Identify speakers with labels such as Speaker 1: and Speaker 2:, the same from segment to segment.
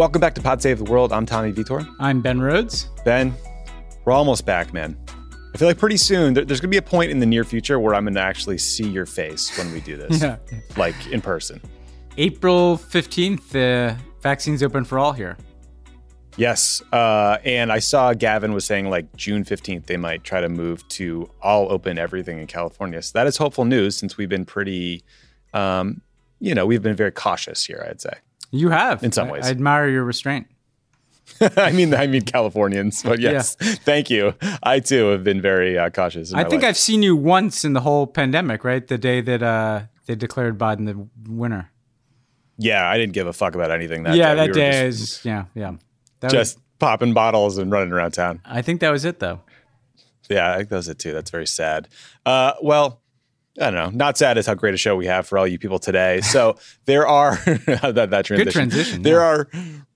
Speaker 1: Welcome back to Pod Save the World. I'm Tommy Vietor.
Speaker 2: I'm Ben Rhodes.
Speaker 1: Ben, we're almost back, man. I feel like pretty soon there's going to be a point in the near future where I'm going to actually see your face when we do this, yeah. like in person.
Speaker 2: April 15th, the uh, vaccine's open for all here.
Speaker 1: Yes. Uh, and I saw Gavin was saying like June 15th, they might try to move to all open everything in California. So that is hopeful news since we've been pretty, um, you know, we've been very cautious here, I'd say.
Speaker 2: You have
Speaker 1: in some I, ways.
Speaker 2: I admire your restraint.
Speaker 1: I mean, I mean Californians, but yes, yeah. thank you. I too have been very uh, cautious.
Speaker 2: I think life. I've seen you once in the whole pandemic, right? The day that uh, they declared Biden the winner.
Speaker 1: Yeah, I didn't give a fuck about anything
Speaker 2: that. Yeah, day. that we day just, is yeah, yeah. That
Speaker 1: just was, popping bottles and running around town.
Speaker 2: I think that was it, though.
Speaker 1: Yeah, I think that was it too. That's very sad. Uh, well, I don't know. Not sad is how great a show we have for all you people today. So there are that, that transition. Good
Speaker 2: transition.
Speaker 1: There yeah. are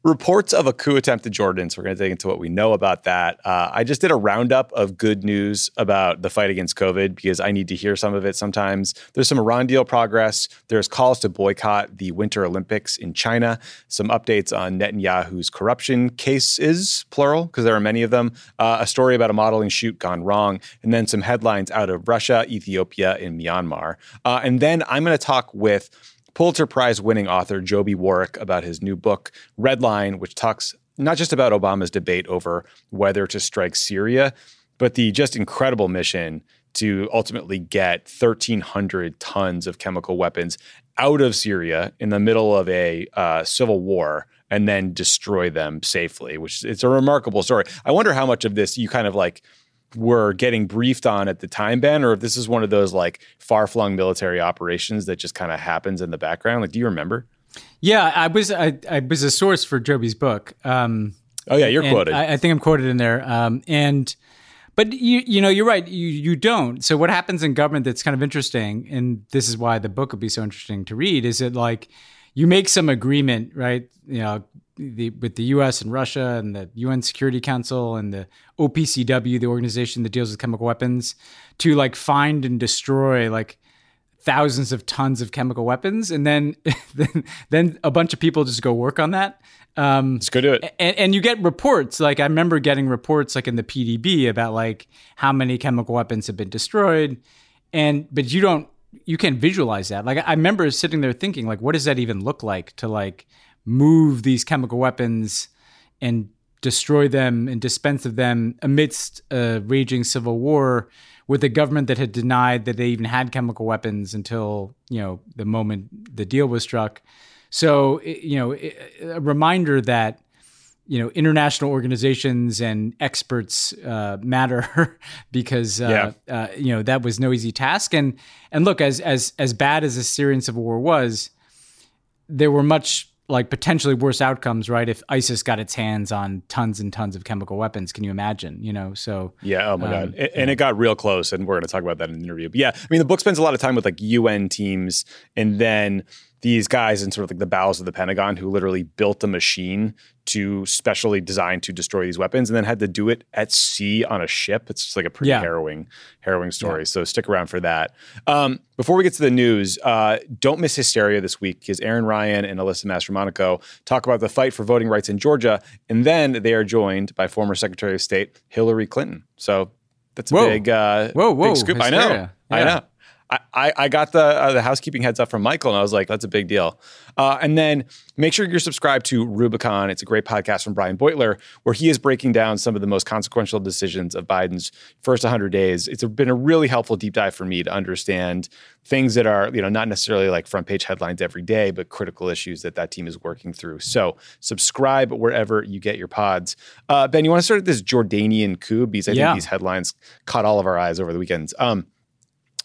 Speaker 1: Reports of a coup attempt in Jordan. So we're going to dig into what we know about that. Uh, I just did a roundup of good news about the fight against COVID because I need to hear some of it sometimes. There's some Iran deal progress. There's calls to boycott the Winter Olympics in China. Some updates on Netanyahu's corruption cases, plural, because there are many of them. Uh, a story about a modeling shoot gone wrong, and then some headlines out of Russia, Ethiopia, and Myanmar. Uh, and then I'm going to talk with Pulitzer Prize winning author Joby Warrick about his new book, Redline, which talks not just about Obama's debate over whether to strike Syria, but the just incredible mission to ultimately get 1,300 tons of chemical weapons out of Syria in the middle of a uh, civil war and then destroy them safely, which it's a remarkable story. I wonder how much of this you kind of like – were getting briefed on at the time, Ben, or if this is one of those like far flung military operations that just kind of happens in the background. Like, do you remember?
Speaker 2: Yeah, I was I, I was a source for Joby's book. Um,
Speaker 1: oh yeah, you're quoted.
Speaker 2: I, I, think I'm quoted in there. Um, and but you you know you're right. You you don't. So what happens in government that's kind of interesting, and this is why the book would be so interesting to read, is it like you make some agreement, right? You know, the with the U.S. and Russia and the UN Security Council and the OPCW, the organization that deals with chemical weapons, to like find and destroy like thousands of tons of chemical weapons, and then then, a bunch of people just go work on that.
Speaker 1: Um, Let's go do it.
Speaker 2: And, and, you get reports. Like I remember getting reports like in the PDB about like how many chemical weapons have been destroyed, and but you don't you can't visualize that. Like I remember sitting there thinking like, what does that even look like to like move these chemical weapons and destroy them and dispense of them amidst a raging civil war with a government that had denied that they even had chemical weapons until you know the moment the deal was struck. So you know, a reminder that you know international organizations and experts uh, matter because uh, yeah. uh, you know that was no easy task. And and look, as as as bad as the Syrian civil war was, there were much like potentially worse outcomes, right? If ISIS got its hands on tons and tons of chemical weapons, can you imagine? You know, so
Speaker 1: yeah, oh my um, god, and, and, it got real close, and we're going to talk about that in the interview. But yeah, I mean, the book spends a lot of time with like UN teams, and then these guys in sort of like the bowels of the Pentagon who literally built the machine to specially designed to destroy these weapons and then had to do it at sea on a ship. It's just like a pretty yeah. harrowing, harrowing story. Yeah. So stick around for that. Um, before we get to the news, uh, don't miss Hysteria this week because Erin Ryan and Alyssa Mastromonaco talk about the fight for voting rights in Georgia. And then they are joined by former Secretary of State Hillary Clinton. So that's a whoa. big, uh, whoa, whoa, big scoop. Hysteria. I know. Yeah. I know. I, I, got the uh, the housekeeping heads up from Michael, and I was like, "That's a big deal." Uh, and then make sure you're subscribed to Rubicon. It's a great podcast from Brian Beutler, where he is breaking down some of the most consequential decisions of Biden's first 100 days. It's been a really helpful deep dive for me to understand things that are you know not necessarily like front page headlines every day, but critical issues that that team is working through. So subscribe wherever you get your pods. Uh, ben, you want to start at this Jordanian coup because I yeah. think these headlines caught all of our eyes over the weekends. Um,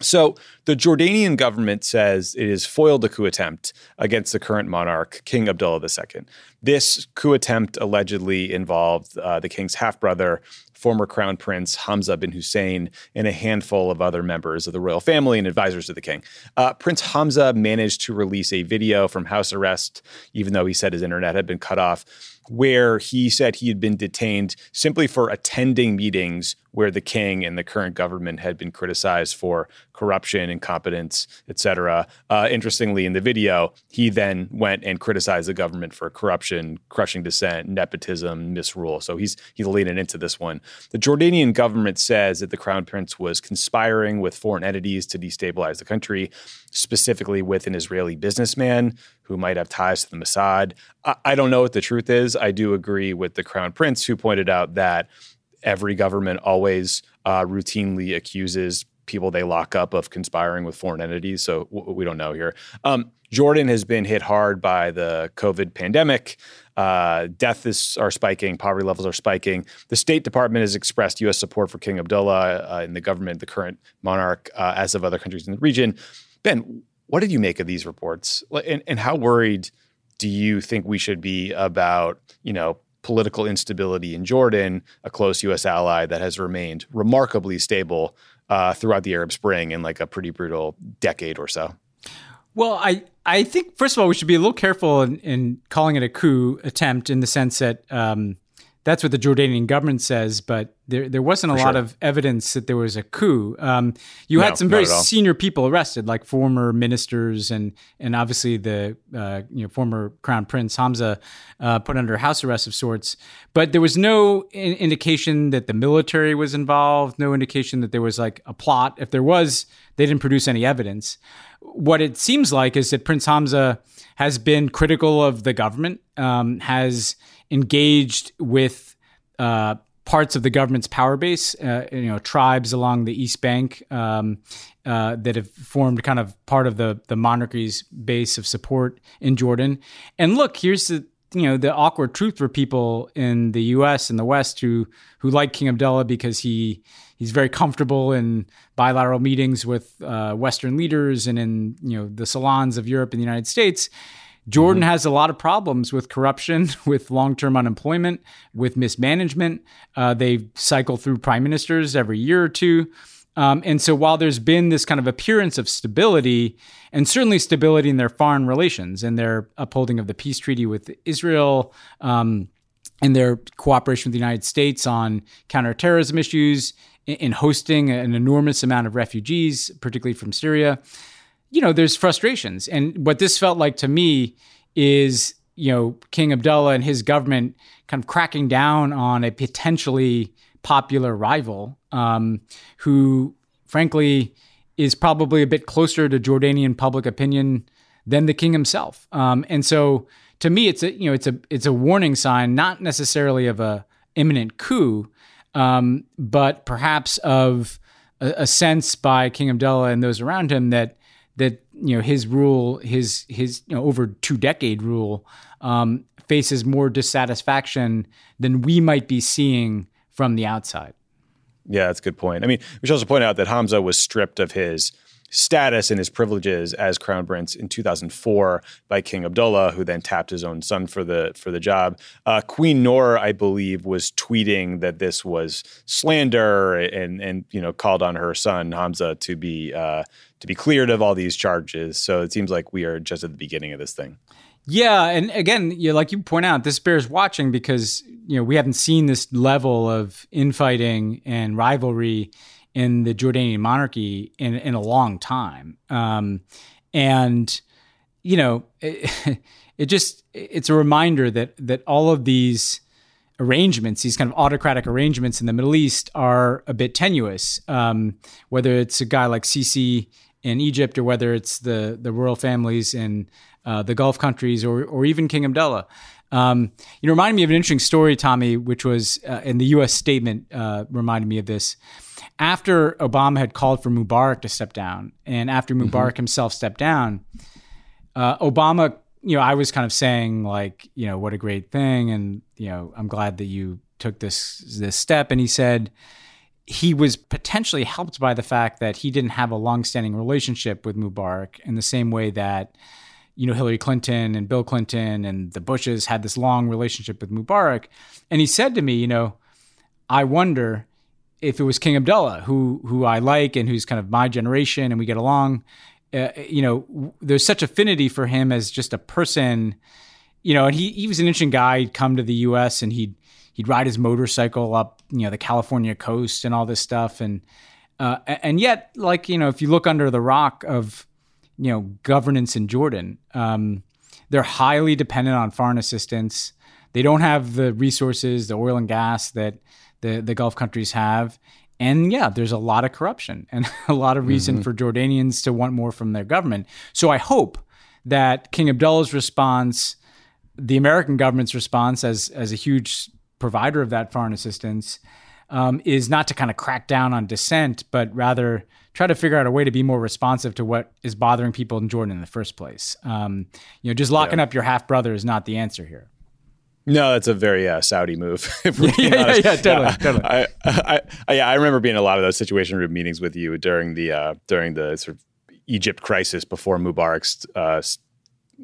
Speaker 1: so the Jordanian government says it has foiled a coup attempt against the current monarch, King Abdullah II. This coup attempt allegedly involved uh, the king's half brother, former crown prince Hamza bin Hussein, and a handful of other members of the royal family and advisors to the king. Uh, prince Hamza managed to release a video from house arrest, even though he said his internet had been cut off where he said he had been detained simply for attending meetings where the king and the current government had been criticized for corruption, incompetence, etc. Uh, interestingly, in the video, he then went and criticized the government for corruption, crushing dissent, nepotism, misrule. So he's he's leaning into this one. The Jordanian government says that the crown prince was conspiring with foreign entities to destabilize the country specifically with an Israeli businessman who might have ties to the Mossad. I, I don't know what the truth is. I do agree with the Crown Prince, who pointed out that every government always uh, routinely accuses people they lock up of conspiring with foreign entities. So w- we don't know here. Um, Jordan has been hit hard by the COVID pandemic. Uh, are spiking, poverty levels are spiking. The State Department has expressed U.S. support for King Abdullah uh, and the government, the current monarch, uh, as of other countries in the region. Ben, what did you make of these reports? And, and how worried do you think we should be about, you know, political instability in Jordan, a close U.S. ally that has remained remarkably stable uh, throughout the Arab Spring in like a pretty brutal decade or so?
Speaker 2: Well, I, I think, first of all, we should be a little careful in, in calling it a coup attempt in the sense that um, that's what the Jordanian government says, but there, there wasn't a For lot sure. of evidence that there was a coup. Um, you no, had some very senior people arrested, like former ministers and and obviously the uh, you know former crown prince Hamza uh, put under house arrest of sorts. But there was no in- indication that the military was involved. No indication that there was like a plot. If there was, they didn't produce any evidence. What it seems like is that Prince Hamza has been critical of the government. Um, has engaged with uh, parts of the government's power base, uh, you know, tribes along the East Bank um, uh, that have formed kind of part of the the monarchy's base of support in Jordan. And look, here's the you know the awkward truth for people in the U.S. and the West who who like King Abdullah because he he's very comfortable in bilateral meetings with uh, Western leaders and in you know the salons of Europe and the United States. Jordan mm-hmm. has a lot of problems with corruption, with long term unemployment, with mismanagement. Uh, they cycle through prime ministers every year or two. Um, and so while there's been this kind of appearance of stability, and certainly stability in their foreign relations and their upholding of the peace treaty with Israel, um, and their cooperation with the United States on counterterrorism issues, in hosting an enormous amount of refugees, particularly from Syria, you know, there's frustrations. And what this felt like to me is, you know, King Abdullah and his government kind of cracking down on a potentially popular rival um, who, frankly, is probably a bit closer to Jordanian public opinion than the king himself. Um, and so, to me, it's a you know it's a it's a warning sign, not necessarily of a imminent coup, um, but perhaps of a, a sense by King Abdullah and those around him that that you know his rule, his his you know, over two decade rule, um, faces more dissatisfaction than we might be seeing from the outside.
Speaker 1: Yeah, that's a good point. I mean, we should also point out that Hamza was stripped of his status and his privileges as crown prince in 2004 by King Abdullah, who then tapped his own son for the for the job. Uh, Queen Noor, I believe, was tweeting that this was slander and and you know called on her son Hamza to be uh, to be cleared of all these charges. So it seems like we are just at the beginning of this thing.
Speaker 2: Yeah, and again, you like you point out, this bears watching because you know we haven't seen this level of infighting and rivalry in the Jordanian monarchy in in a long time. Um, and you know, it, it just it's a reminder that that all of these arrangements, these kind of autocratic arrangements in the Middle East, are a bit tenuous. Um, whether it's a guy like Sisi in Egypt, or whether it's the the royal families in uh, the Gulf countries, or or even King Abdullah. Um, you know, reminded me of an interesting story, Tommy, which was uh, in the U.S. statement uh, reminded me of this after Obama had called for Mubarak to step down, and after mm-hmm. Mubarak mm-hmm. himself stepped down, uh, Obama, you know, I was kind of saying like, you know, what a great thing, and you know, I'm glad that you took this this step. And he said he was potentially helped by the fact that he didn't have a longstanding relationship with Mubarak in the same way that you know Hillary Clinton and Bill Clinton and the Bushes had this long relationship with Mubarak. And he said to me, you know, I wonder if it was King Abdullah, who who I like and who's kind of my generation and we get along, uh, you know, w- there's such affinity for him as just a person, you know. And he he was an interesting guy. He'd come to the U.S. and he'd he'd ride his motorcycle up, you know, the California coast and all this stuff. And uh, and yet, like you know, if you look under the rock of you know governance in Jordan, um, they're highly dependent on foreign assistance. They don't have the resources, the oil and gas that the the Gulf countries have. And yeah, there's a lot of corruption and a lot of reason mm-hmm. for Jordanians to want more from their government. So I hope that King Abdullah's response, the American government's response as as a huge provider of that foreign assistance, um, is not to kind of crack down on dissent, but rather try to figure out a way to be more responsive to what is bothering people in Jordan in the first place. Um, you know, just locking yeah. up your half brother is not the answer here.
Speaker 1: No, that's a very uh, Saudi move.
Speaker 2: yeah, yeah, yeah, totally, yeah, totally. I, I,
Speaker 1: I, yeah, I remember being in a lot of those situation room meetings with you during the uh, during the sort of Egypt crisis before Mubarak's uh,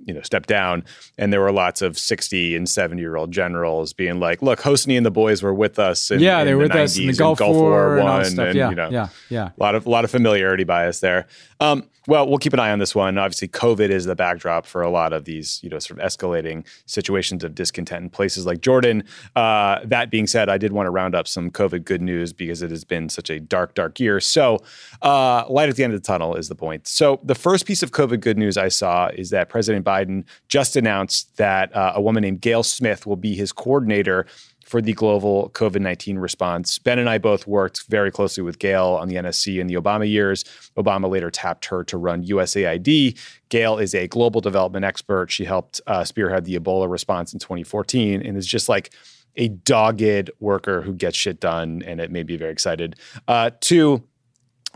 Speaker 1: you know stepped down and there were lots of 60 and 70 year old generals being like look hosni and the boys were with us
Speaker 2: in, yeah in
Speaker 1: they
Speaker 2: were the with 90s, us in the gulf, gulf war, war one and, and yeah, you know yeah yeah a
Speaker 1: lot of a lot of familiarity bias there um, well we'll keep an eye on this one obviously covid is the backdrop for a lot of these you know sort of escalating situations of discontent in places like jordan uh, that being said i did want to round up some covid good news because it has been such a dark dark year so uh, light at the end of the tunnel is the point so the first piece of covid good news i saw is that president Biden just announced that uh, a woman named Gayle Smith will be his coordinator for the global COVID 19 response. Ben and I both worked very closely with Gayle on the NSC in the Obama years. Obama later tapped her to run USAID. Gayle is a global development expert. She helped uh, spearhead the Ebola response in 2014 and is just like a dogged worker who gets shit done. And it made me very excited. Uh, two,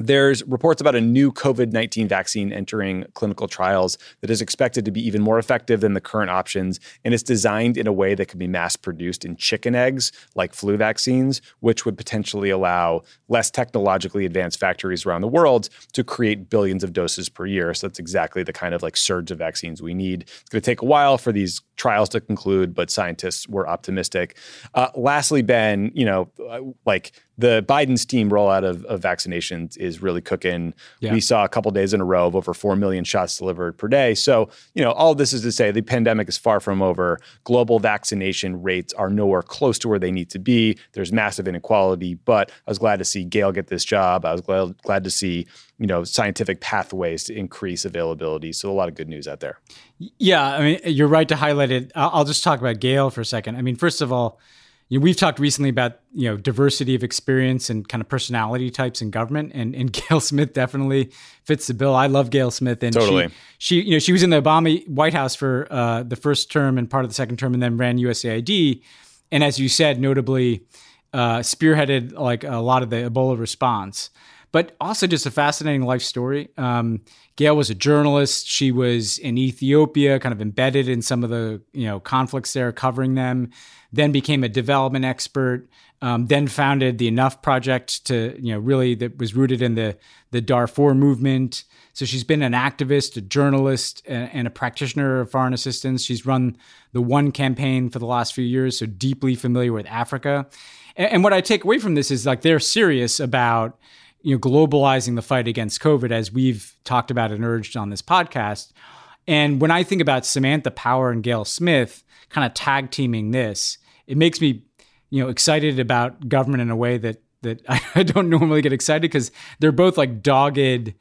Speaker 1: there's reports about a new COVID 19 vaccine entering clinical trials that is expected to be even more effective than the current options. And it's designed in a way that can be mass produced in chicken eggs, like flu vaccines, which would potentially allow less technologically advanced factories around the world to create billions of doses per year. So that's exactly the kind of like surge of vaccines we need. It's going to take a while for these trials to conclude, but scientists were optimistic. Uh, lastly, Ben, you know, uh, like the Biden steam rollout of, of vaccinations is really cooking. Yeah. We saw a couple days in a row of over 4 million shots delivered per day. So, you know, all this is to say the pandemic is far from over. Global vaccination rates are nowhere close to where they need to be. There's massive inequality, but I was glad to see Gayle get this job. I was glad, glad to see, you know, scientific pathways to increase availability. So, a lot of good news out there.
Speaker 2: Yeah, I mean, you're right to highlight it. I'll just talk about Gayle for a second. I mean, first of all, you know, we've talked recently about you know diversity of experience and kind of personality types in government, and and Gayle Smith definitely fits the bill. I love Gayle Smith,
Speaker 1: and totally.
Speaker 2: she, she you know she was in the Obama White House for uh, the first term and part of the second term, and then ran USAID, and as you said, notably uh, spearheaded like a lot of the Ebola response but also just a fascinating life story. Um, Gayle was a journalist. She was in Ethiopia, kind of embedded in some of the you know conflicts there, covering them. Then became a development expert. Um, then founded the Enough Project to you know really that was rooted in the the Darfur movement. So she's been an activist, a journalist, and, a practitioner of foreign assistance. She's run the One campaign for the last few years, so deeply familiar with Africa. and what I take away from this is like they're serious about you know globalizing the fight against COVID as we've talked about and urged on this podcast. And when I think about Samantha Power and Gayle Smith kind of tag teaming this, it makes me you know excited about government in a way that that I don't normally get excited because they're both like dogged,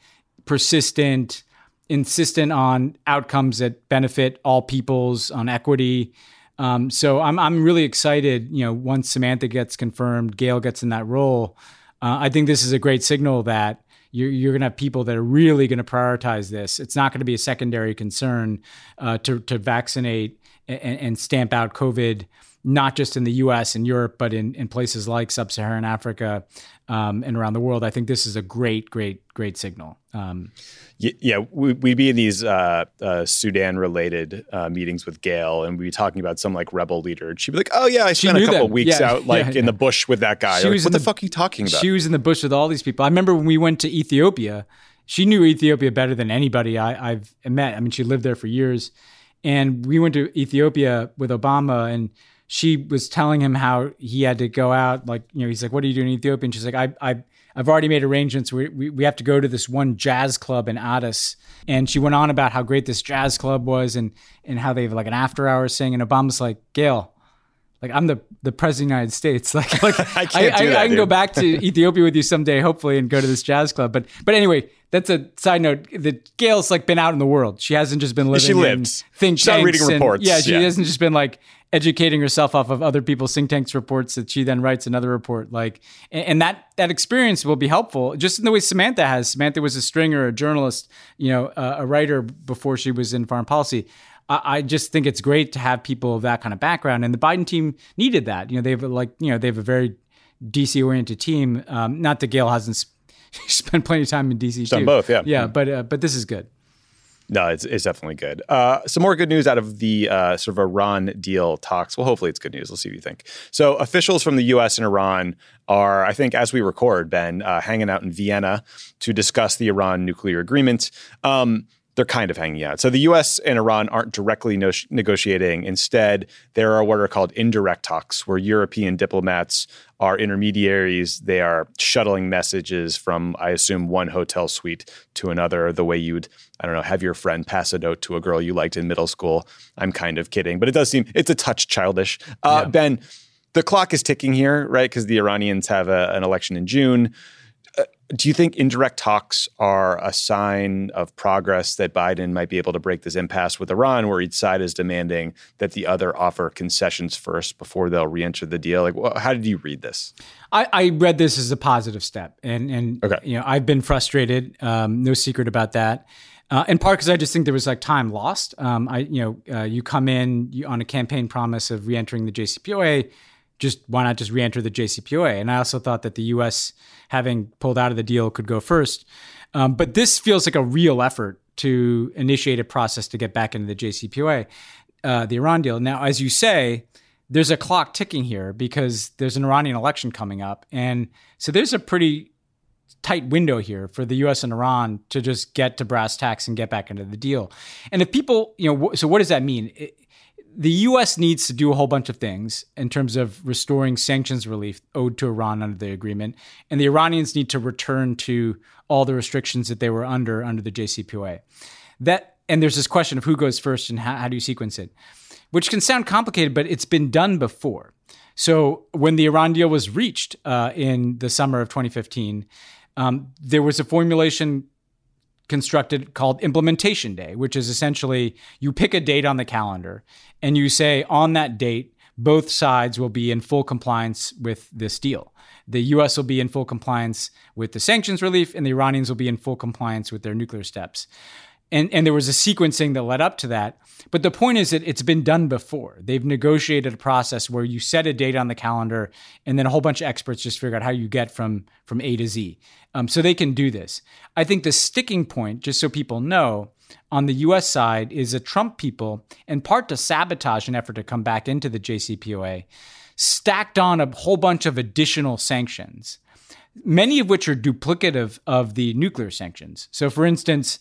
Speaker 2: persistent, insistent on outcomes that benefit all peoples on equity. Um, so I'm I'm really excited. You know, once Samantha gets confirmed, Gayle gets in that role uh, I think this is a great signal that you're, you're going to have people that are really going to prioritize this. It's not going to be a secondary concern uh, to, to vaccinate and, and, stamp out COVID, not just in the US and Europe, but in, in places like Sub Saharan Africa um, and around the world, I think this is a great, great, great signal. Um,
Speaker 1: yeah, we, would be in these uh, uh, Sudan-related uh, meetings with Gayle, and we'd be talking about some like rebel leader. And she'd be like, "Oh yeah, I spent a couple them. weeks yeah, out like yeah, yeah. in the bush with that guy." She was like, what the, the, fuck are you talking about?
Speaker 2: She was in the bush with all these people. I remember when we went to Ethiopia. She knew Ethiopia better than anybody I, I've met. I mean, she lived there for years, and we went to Ethiopia with Obama and she was telling him how he had to go out. Like, you know, he's like, "What are you doing in Ethiopia?" And she's like, "I, I, I've already made arrangements. We, we, we have to go to this one jazz club in Addis." And she went on about how great this jazz club was, and and how they have like an after hours thing. And Obama's like, "Gayle, like I'm the the president of the United States. Like, like I, I, do that, I can go back to Ethiopia with you someday, hopefully, and go to this jazz club. But but anyway, that's a side note. The Gayle's like been out in the world. She hasn't just been living.
Speaker 1: She
Speaker 2: lives. Think
Speaker 1: She's
Speaker 2: tanks not
Speaker 1: reading and, reports.
Speaker 2: Yeah, she yeah. hasn't just been like educating herself off of other people's think tanks reports that she then writes another report. Like, and, and that that experience will be helpful, just in the way Samantha has. Samantha was a stringer, a journalist, you know, uh, a writer before she was in foreign policy. I, just think it's great to have people of that kind of background. And the Biden team needed that. You know, they've like you know they have a very DC oriented team. Um, not that Gayle hasn't sp- spent plenty of time in DC. done
Speaker 1: both, yeah,
Speaker 2: yeah. But uh, but this is good.
Speaker 1: No, it's, it's definitely good. Uh, some more good news out of the uh, sort of Iran deal talks. Well, hopefully it's good news. Let's see what you think. So, officials from the U.S. and Iran are, I think, as we record, Ben, uh, hanging out in Vienna to discuss the Iran nuclear agreement. Um, they're kind of hanging out. So the US and Iran aren't directly no- negotiating. Instead, there are what are called indirect talks, where European diplomats are intermediaries. They are shuttling messages from, I assume, one hotel suite to another, the way you'd, I don't know, have your friend pass a note to a girl you liked in middle school. I'm kind of kidding, but it does seem, it's a touch childish. Uh, yeah. Ben, the clock is ticking here, right? Because the Iranians have a, an election in June. Do you think indirect talks are a sign of progress that Biden might be able to break this impasse with Iran, where each side is demanding that the other offer concessions first before they'll reenter the deal? Like, how did you read this?
Speaker 2: I, I read this as a positive step, and and okay. you know I've been frustrated, um, no secret about that. Uh, in part because I just think there was like time lost. Um, I you know uh, you come in you, on a campaign promise of reentering the JCPOA, just why not just reenter the JCPOA? And I also thought that the U.S having pulled out of the deal could go first. Um, but this feels like a real effort to initiate a process to get back into the JCPOA, uh, the Iran deal. Now, as you say, there's a clock ticking here because there's an Iranian election coming up. And so there's a pretty tight window here for the US and Iran to just get to brass tacks and get back into the deal. And if people, you know, so what does that mean? It, the U.S. needs to do a whole bunch of things in terms of restoring sanctions relief owed to Iran under the agreement, and the Iranians need to return to all the restrictions that they were under under the JCPOA. That and there's this question of who goes first and how, how do you sequence it, which can sound complicated, but it's been done before. So when the Iran deal was reached uh, in the summer of 2015, um, there was a formulation constructed called implementation day, which is essentially you pick a date on the calendar and you say on that date, both sides will be in full compliance with this deal. The US will be in full compliance with the sanctions relief, and the Iranians will be in full compliance with their nuclear steps and and there was a sequencing that led up to that but the point is that it's been done before they've negotiated a process where you set a date on the calendar and then a whole bunch of experts just figure out how you get from from a to z um, so they can do this i think the sticking point just so people know on the us side is that trump people in part to sabotage an effort to come back into the jcpoa stacked on a whole bunch of additional sanctions many of which are duplicative of the nuclear sanctions so for instance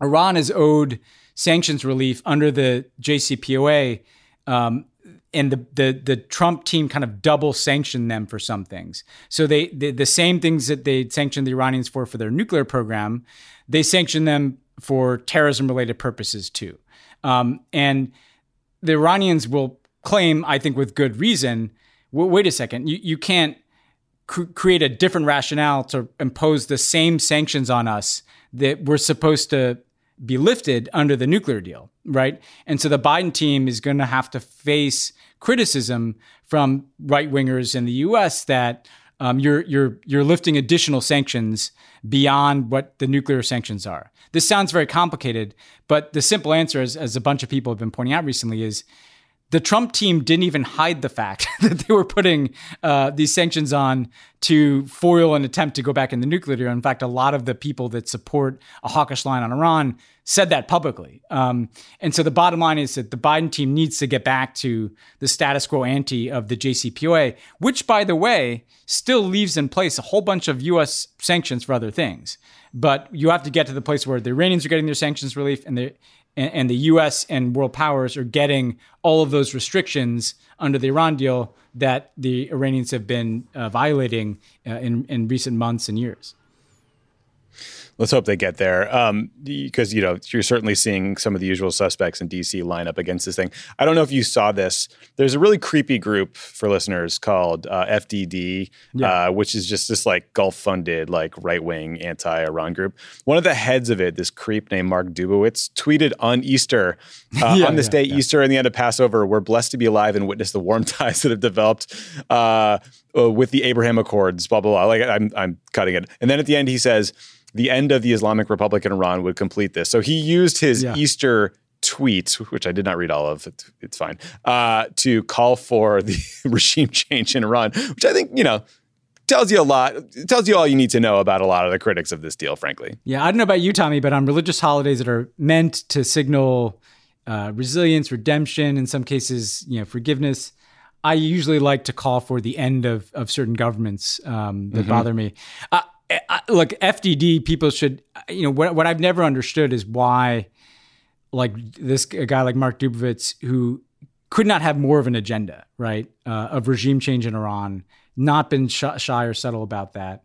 Speaker 2: Iran is owed sanctions relief under the JCPOA. Um, and the, the, the Trump team kind of double sanctioned them for some things. So they, they the same things that they sanctioned the Iranians for for their nuclear program, they sanctioned them for terrorism related purposes too. Um, and the Iranians will claim, I think, with good reason, wait a second, you, you can't cr- create a different rationale to impose the same sanctions on us that we're supposed to be lifted under the nuclear deal, right? And so the Biden team is going to have to face criticism from right wingers in the U.S. that um, you're you're you're lifting additional sanctions beyond what the nuclear sanctions are. This sounds very complicated, but the simple answer is, as a bunch of people have been pointing out recently, is the Trump team didn't even hide the fact that they were putting uh, these sanctions on to foil an attempt to go back in the nuclear deal. In fact, a lot of the people that support a hawkish line on Iran said that publicly. Um, and so the bottom line is that the Biden team needs to get back to the status quo ante of the JCPOA, which, by the way, still leaves in place a whole bunch of U.S. sanctions for other things. But you have to get to the place where the Iranians are getting their sanctions relief and the and, and, the U.S. and world powers are getting all of those restrictions under the Iran deal that the Iranians have been uh, violating uh, in in recent months and years.
Speaker 1: Let's hope they get there, because um, you know you're certainly seeing some of the usual suspects in D.C. line up against this thing. I don't know if you saw this. There's a really creepy group for listeners called uh, FDD, yeah. uh, which is just this like Gulf-funded, like right-wing anti-Iran group. One of the heads of it, this creep named Mark Dubowitz, tweeted on Easter, uh, yeah, on this yeah, day Easter and the end of Passover, we're blessed to be alive and witness the warm ties that have developed uh, uh, with the Abraham Accords. Blah blah blah. Like I'm, I'm cutting it. And then at the end, he says the end of the Islamic Republic in Iran would complete this. So he used his yeah. Easter tweet, which I did not read all of, it's, it's fine, uh, to call for the regime change in Iran, which I think, you know, tells you a lot, tells you all you need to know about a lot of the critics of this deal, frankly.
Speaker 2: Yeah, I don't know about you, Tommy, but on religious holidays that are meant to signal uh, resilience, redemption, in some cases, you know, forgiveness. I usually like to call for the end of, of certain governments um, that mm-hmm. bother me. Uh, Eh, look, FDD people should, you know, what, what I've never understood is why, like, this a guy like Mark Dubowitz, who could not have more of an agenda, right, uh, of regime change in Iran, not been sh- shy or subtle about that,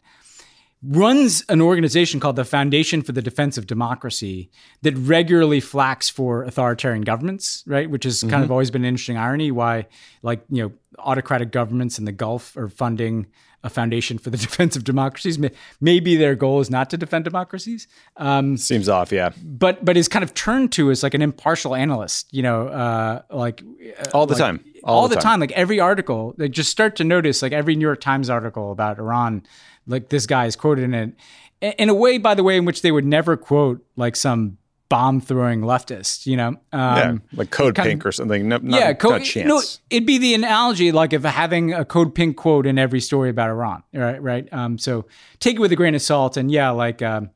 Speaker 2: runs an organization called the Foundation for the Defense of Democracy that regularly flacks for authoritarian governments, right, which has mm-hmm. kind of mm-hmm. always been an interesting irony why, like, you know, autocratic governments in the Gulf are funding a foundation for the defense of democracies. Maybe their goal is not to defend democracies.
Speaker 1: Um, Seems off, yeah.
Speaker 2: But but is kind of turned to as like an impartial analyst, you know,
Speaker 1: uh, like uh, all the like, time,
Speaker 2: all, all the time. time. Like every article, they just start to notice, like every New York Times article about Iran, like this guy is quoted in it in a way, by the way, in which they would never quote like some bomb throwing leftist, you know? Um,
Speaker 1: yeah, like Code Pink or something. No, not, yeah, not No,
Speaker 2: it'd be the analogy like of having a Code Pink quote in every story about Iran, right? Right. Um, so take it with a grain of salt. And yeah, like, um,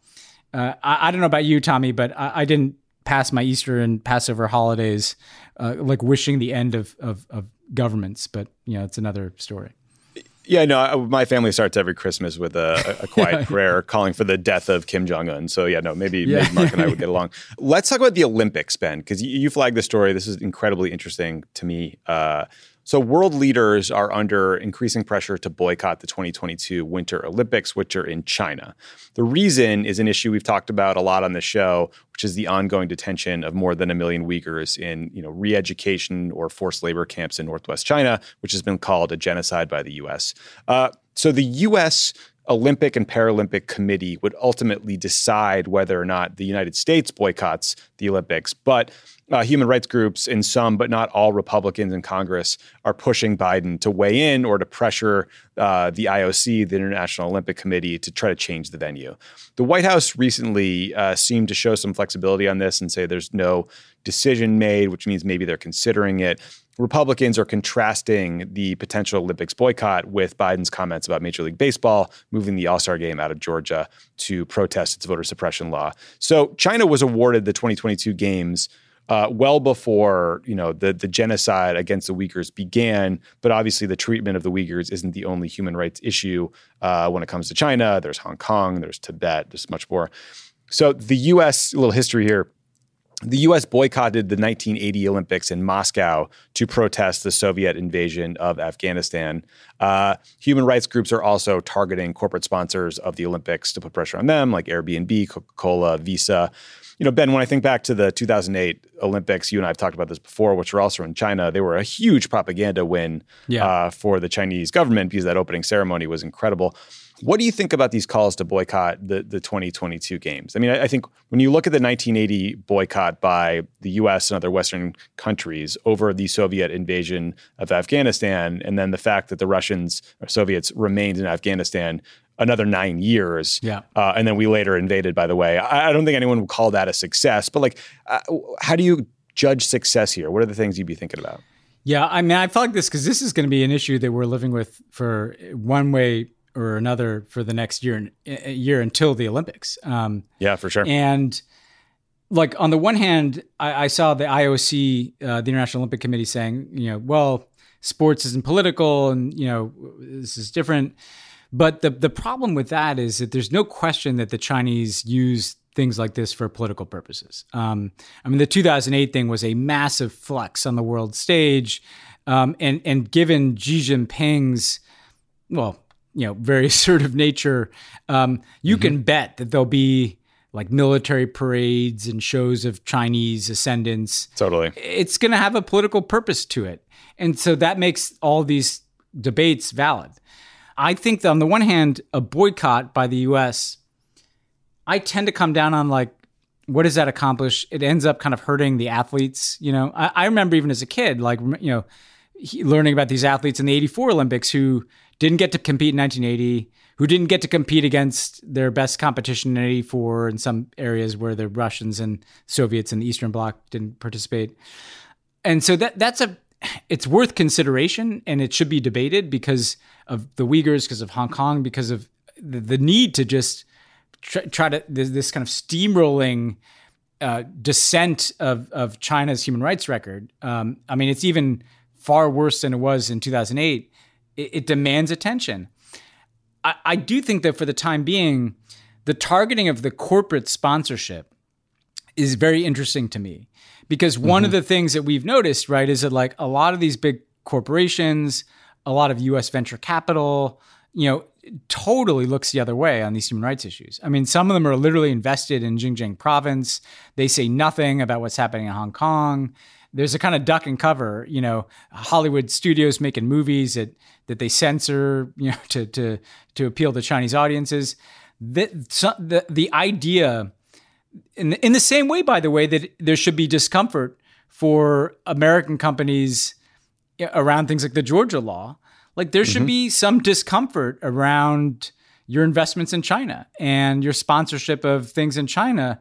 Speaker 2: uh, I, I, don't know about you, Tommy, but I, I, didn't pass my Easter and Passover holidays uh, like wishing the end of, of, of governments, but, you know, it's another story.
Speaker 1: Yeah, no, I, my family starts every Christmas with a, a quiet yeah. prayer calling for the death of Kim Jong Un. So yeah, no, maybe, yeah. maybe Mark and I would get along. Let's talk about the Olympics, Ben, because you, you flagged the story. This is incredibly interesting to me. Uh, so, world leaders are under increasing pressure to boycott the 2022 Winter Olympics, which are in China. The reason is an issue we've talked about a lot on the show, which is the ongoing detention of more than a million Uyghurs in you know, re education or forced labor camps in Northwest China, which has been called a genocide by the US. Uh, so, the US Olympic and Paralympic Committee would ultimately decide whether or not the United States boycotts the Olympics. But uh, human rights groups in some, but not all Republicans in Congress are pushing Biden to weigh in or to pressure uh, the IOC, the International Olympic Committee, to try to change the venue. The White House recently uh, seemed to show some flexibility on this and say there's no decision made, which means maybe they're considering it. Republicans are contrasting the potential Olympics boycott with Biden's comments about Major League Baseball moving the All Star game out of Georgia to protest its voter suppression law. So China was awarded the 2022 games uh, well before you know the the genocide against the Uyghurs began. But obviously, the treatment of the Uyghurs isn't the only human rights issue uh, when it comes to China. There's Hong Kong. There's Tibet. There's much more. So the U.S. little history here. The US boycotted the 1980 Olympics in Moscow to protest the Soviet invasion of Afghanistan. Uh, human rights groups are also targeting corporate sponsors of the Olympics to put pressure on them, like Airbnb, Coca Cola, Visa you know, Ben, when I think back to the 2008 Olympics, you and I have talked about this before, which were also in China. They were a huge propaganda win yeah. uh, for the Chinese government because that opening ceremony was incredible. What do you think about these calls to boycott the, the 2022 games? I mean, I, I, think when you look at the 1980 boycott by the US and other Western countries over the Soviet invasion of Afghanistan, and then the fact that the Russians or Soviets remained in Afghanistan another nine years.
Speaker 2: Yeah. Uh,
Speaker 1: and then we later invaded, by the way. I, I, don't think anyone would call that a success, but like, uh, how do you judge success here? What are the things you'd be thinking about?
Speaker 2: Yeah, I mean, I feel like this because this is going to be an issue that we're living with for one way or another for the next year, eh, eh, year until the Olympics. Um,
Speaker 1: yeah, for sure.
Speaker 2: And like on the one hand, I, I saw the IOC, uh, the International Olympic Committee, saying, you know, well, sports isn't political, and you know, this is different. But the, the problem with that is that there's no question that the Chinese use things like this for political purposes. Um, I mean, the 2008 thing was a massive flux on the world stage. Um, and, and given Xi Jinping's, well, you know, very assertive nature, um, you mm-hmm. can bet that there'll be like military parades and shows of Chinese ascendance.
Speaker 1: Totally.
Speaker 2: It's going to have a political purpose to it. And so that makes all these debates valid. I think that on the one hand, a boycott by the U.S. I tend to come down on like, what does that accomplish? It ends up kind of hurting the athletes. You know, I, I remember even as a kid, like you know, he, learning about these athletes in the '84 Olympics who didn't get to compete in 1980, who didn't get to compete against their best competition in '84 in some areas where the Russians and Soviets and the Eastern Bloc didn't participate. And so that that's a it's worth consideration and it should be debated because of the Uyghurs, because of Hong Kong, because of the, the need to just try, try to this, this, kind of steamrolling uh, descent of of China's human rights record. Um, I mean, it's even far worse than it was in 2008. It, it demands attention. I, I do think that for the time being, the targeting of the corporate sponsorship is very interesting to me because one mm-hmm. of the things that we've noticed, right, is that like a lot of these big corporations, a lot of US venture capital, you know, totally looks the other way on these human rights issues. I mean, some of them are literally invested in Xinjiang province. They say nothing about what's happening in Hong Kong. There's a kind of duck and cover, you know, Hollywood studios making movies that that they censor, you know, to to to appeal to Chinese audiences. The, the, the idea in the, in the same way, by the way, that there should be discomfort for American companies around things like the Georgia law. Like there should mm-hmm. be some discomfort around your investments in China and your sponsorship of things in China.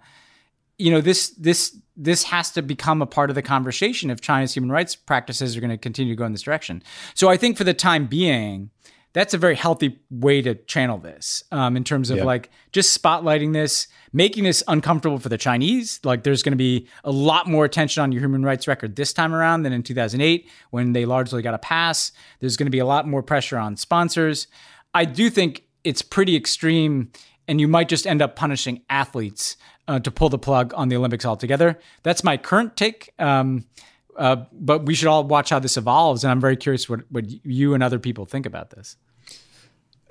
Speaker 2: You know, this this this has to become a part of the conversation if China's human rights practices are going to continue to go in this direction. So I think for the time being, that's a very healthy way to channel this um, in terms of like just spotlighting this, making this uncomfortable for the Chinese. Like there's going to be a lot more attention on your human rights record this time around than in 2008 when they largely got a pass. There's going to be a lot more pressure on sponsors. I do think it's pretty extreme, and you might just end up punishing athletes uh, to pull the plug on the Olympics altogether. That's my current take. Um, uh, but we should all watch how this evolves, and I'm very curious what, what you and other people think about this.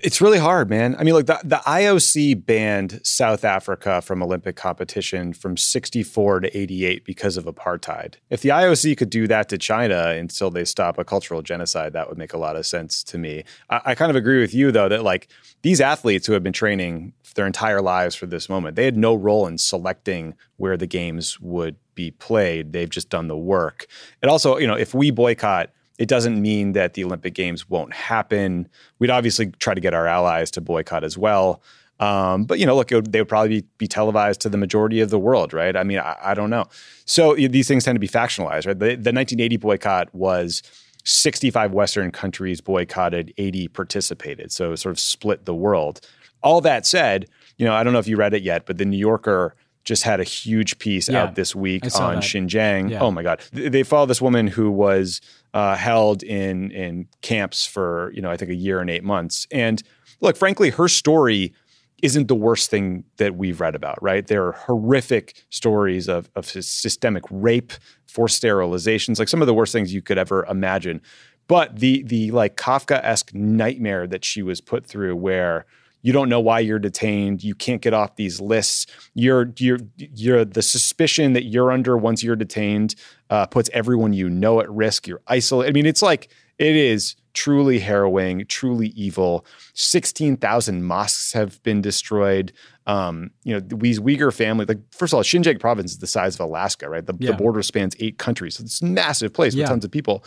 Speaker 1: It's really hard, man. I mean, look, the, the IOC banned South Africa from Olympic competition from 64 to 88 because of apartheid. If the IOC could do that to China until they stop a cultural genocide, that would make a lot of sense to me. I, I kind of agree with you, though, that like these athletes who have been training their entire lives for this moment, they had no role in selecting where the games would be played. They've just done the work. And also, you know, if we boycott, it doesn't mean that the Olympic Games won't happen. We'd obviously try to get our allies to boycott as well. Um, but you know, look, would, they would probably be, be, televised to the majority of the world, right? I mean, I, I don't know. So these things tend to be factionalized, right? The, the 1980 boycott was 65 Western countries boycotted, 80 participated. So it sort of split the world. All that said, you know, I don't know if you read it yet, but the New Yorker just had a huge piece yeah, out this week on that. Xinjiang. Yeah. Oh my God. They followed this woman who was uh, held in, in camps for, you know, I think a year and eight months. And look, frankly, her story isn't the worst thing that we've read about, right? There are horrific stories of, of systemic rape, forced sterilizations, like some of the worst things you could ever imagine. But the the like Kafka-esque nightmare that she was put through where – you don't know why you're detained you can't get off these lists you're you're you're the suspicion that you're under once you're detained uh, puts everyone you know at risk you're isolated i mean it's like it is truly harrowing truly evil 16000 mosques have been destroyed um, you know these uyghur family like first of all xinjiang province is the size of alaska right the, yeah. the border spans eight countries so it's a massive place with yeah. tons of people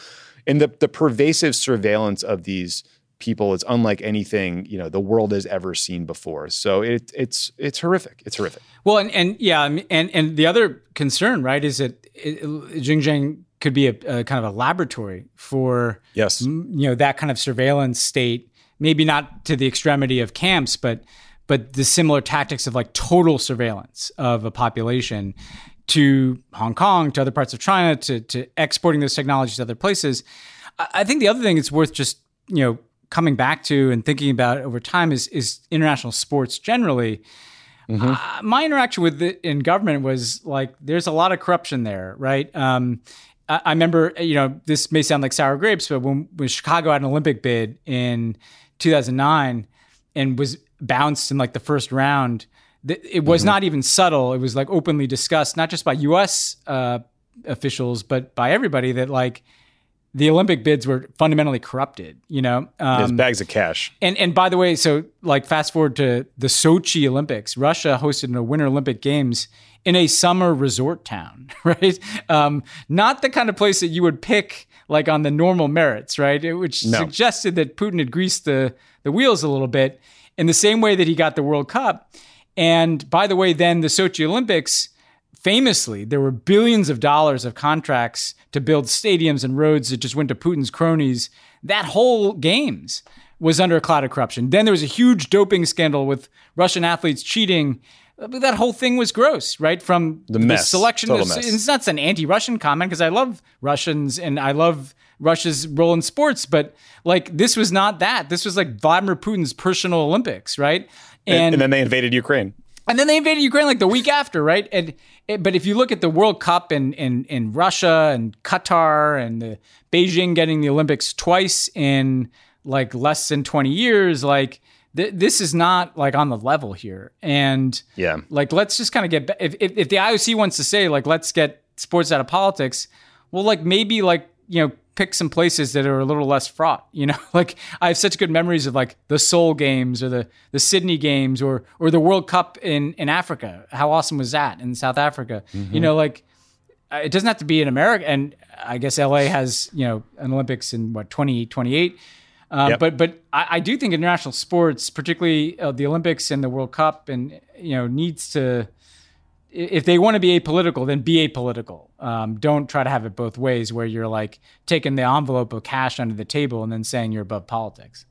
Speaker 1: and the, the pervasive surveillance of these people. It's unlike anything you know the world has ever seen before. So it, it's it's horrific. It's horrific.
Speaker 2: Well, and and yeah, and and the other concern, right, is that it, Xinjiang could be a, a, kind of a laboratory for
Speaker 1: yes,
Speaker 2: you know, that kind of surveillance state. Maybe not to the extremity of camps, but but the similar tactics of like total surveillance of a population to Hong Kong, to other parts of China, to to exporting those technologies to other places. I think the other thing it's worth just you know coming back to and thinking about over time is is international sports generally. Mm-hmm. Uh, my interaction with it in government was like there's a lot of corruption there, right? Um, I, I, remember, you know, this may sound like sour grapes, but when, when Chicago had an Olympic bid in 2009 and was bounced in like the first round, th- it was mm-hmm. not even subtle. It was like openly discussed, not just by U.S. Uh, officials, but by everybody that like the Olympic bids were fundamentally corrupted, you know? Um, There's
Speaker 1: bags of cash.
Speaker 2: And, and by the way, so like fast forward to the Sochi Olympics, Russia hosted the Winter Olympic Games in a summer resort town, right? Um, not the kind of place that you would pick like on the normal merits, right? It, which no. suggested that Putin had greased the, the wheels a little bit in the same way that he got the World Cup. And by the way, then the Sochi Olympics, famously, there were billions of dollars of contracts to build stadiums and roads that just went to Putin's cronies. That whole games was under a cloud of corruption. Then there was a huge doping scandal with Russian athletes cheating. That whole thing was gross, right? From
Speaker 1: the, mess, selection, total
Speaker 2: mess. it's not an anti-Russian comment because I love Russians and I love Russia's role in sports, but like this was not that. This was like Vladimir Putin's personal Olympics, right?
Speaker 1: And, and, then they invaded Ukraine
Speaker 2: and then they invaded Ukraine like the week after, right? And it, but if you look at the World Cup in, in in Russia and Qatar and the Beijing getting the Olympics twice in like less than twenty years, like th- this is not like on the level here. And yeah, like let's just kind of get if, if if the IOC wants to say like let's get sports out of politics, well, like maybe like you know pick some places that are a little less fraught. You know, like I have such good memories of like the Seoul games or the the Sydney games or or the World Cup in in Africa. How awesome was that in South Africa? Mm-hmm. You know, like uh, it doesn't have to be in America. And I guess LA has you know an Olympics in what 2028. Uh, yep. But but I, I, do think international sports, particularly uh, the Olympics and the World Cup, and you know needs to if they want to be apolitical, then be apolitical. Um, don't try to have it both ways, where you're like taking the envelope of cash under the table and then saying you're above politics.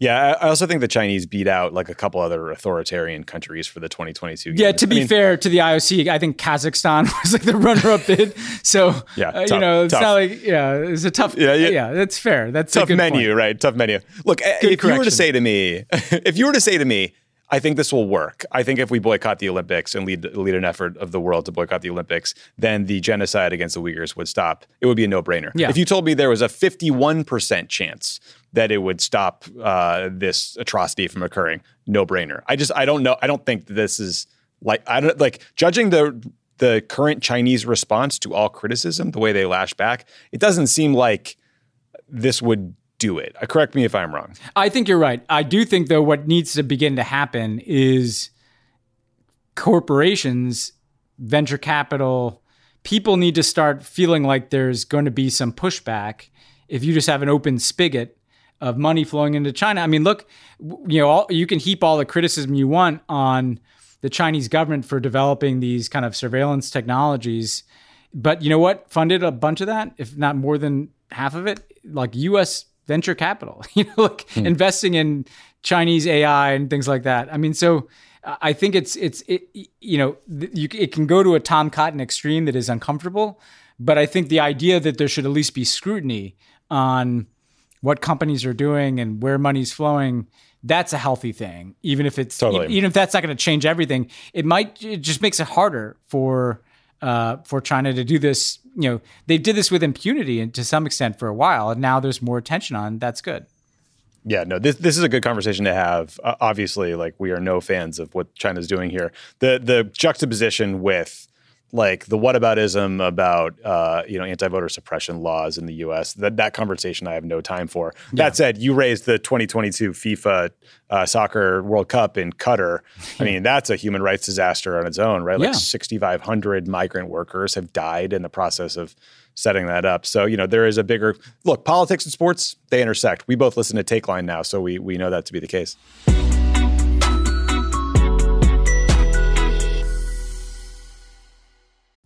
Speaker 1: Yeah, I also think the Chinese beat out like a couple other authoritarian countries for the 2022. Games.
Speaker 2: Yeah, to be I mean, fair to the IOC, I think Kazakhstan was like the runner-up bid. So
Speaker 1: yeah, uh, tough, you know,
Speaker 2: it's tough.
Speaker 1: not like
Speaker 2: yeah, it's a tough. Yeah, yeah,
Speaker 1: yeah
Speaker 2: that's fair. That's
Speaker 1: tough menu, point. right? Tough menu. Look, good if correction. you were to say to me, if you were to say to me, I think this will work. I think if we boycott the Olympics and lead lead an effort of the world to boycott the Olympics, then the genocide against the Uyghurs would stop. It would be a no brainer. Yeah. If you told me there was a 51% chance that it would stop uh, this atrocity from occurring, no brainer. I just, I don't know. I don't think this is like, I don't like judging the, the current Chinese response to all criticism, the way they lash back, it doesn't seem like this would do it. Uh, correct me if I'm wrong.
Speaker 2: I think you're right. I do think though what needs to begin to happen is corporations, venture capital, people need to start feeling like there's going to be some pushback if you just have an open spigot of money flowing into China. I mean, look, you know, all, you can heap all the criticism you want on the Chinese government for developing these kind of surveillance technologies, but you know what? Funded a bunch of that, if not more than half of it. Like U.S venture capital, you know, like hmm. investing in Chinese AI and things like that. I mean, so uh, I think it's it's it, you know you, it can go to a Tom Cotton extreme that is uncomfortable, but I think the idea that there should at least be scrutiny on what companies are doing and where money's flowing that's a healthy thing even if it's totally. even if that's not going to change everything it might it just makes it harder for uh, for China to do this you know they did this with impunity and to some extent for a while, and now there's more attention on. That's good.
Speaker 1: Yeah, no, this this is a good conversation to have. Uh, obviously, like we are no fans of what China's doing here. The the juxtaposition with like the whataboutism about uh, you know anti-voter suppression laws in the U.S. That that conversation I have no time for. Yeah. That said, you raised the 2022 FIFA uh, soccer World Cup in Qatar. I mean, that's a human rights disaster on its own, right? Like yeah. 6,500 migrant workers have died in the process of setting that up. So you know there is a bigger look. Politics and sports they intersect. We both listen to Takeline now, so we we know that to be the case.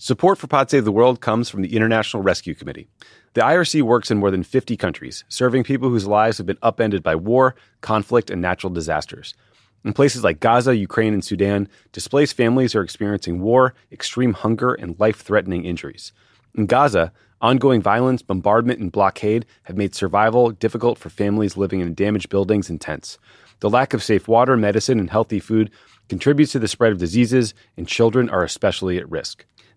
Speaker 1: Support for Pod Save the World comes from the International Rescue Committee. The IRC works in more than 50 countries, serving people whose lives have been upended by war, conflict, and natural disasters. In places like Gaza, Ukraine, and Sudan, displaced families are experiencing war, extreme hunger, and life threatening injuries. In Gaza, ongoing violence, bombardment, and blockade have made survival difficult for families living in damaged buildings and tents. The lack of safe water, medicine, and healthy food contributes to the spread of diseases, and children are especially at risk.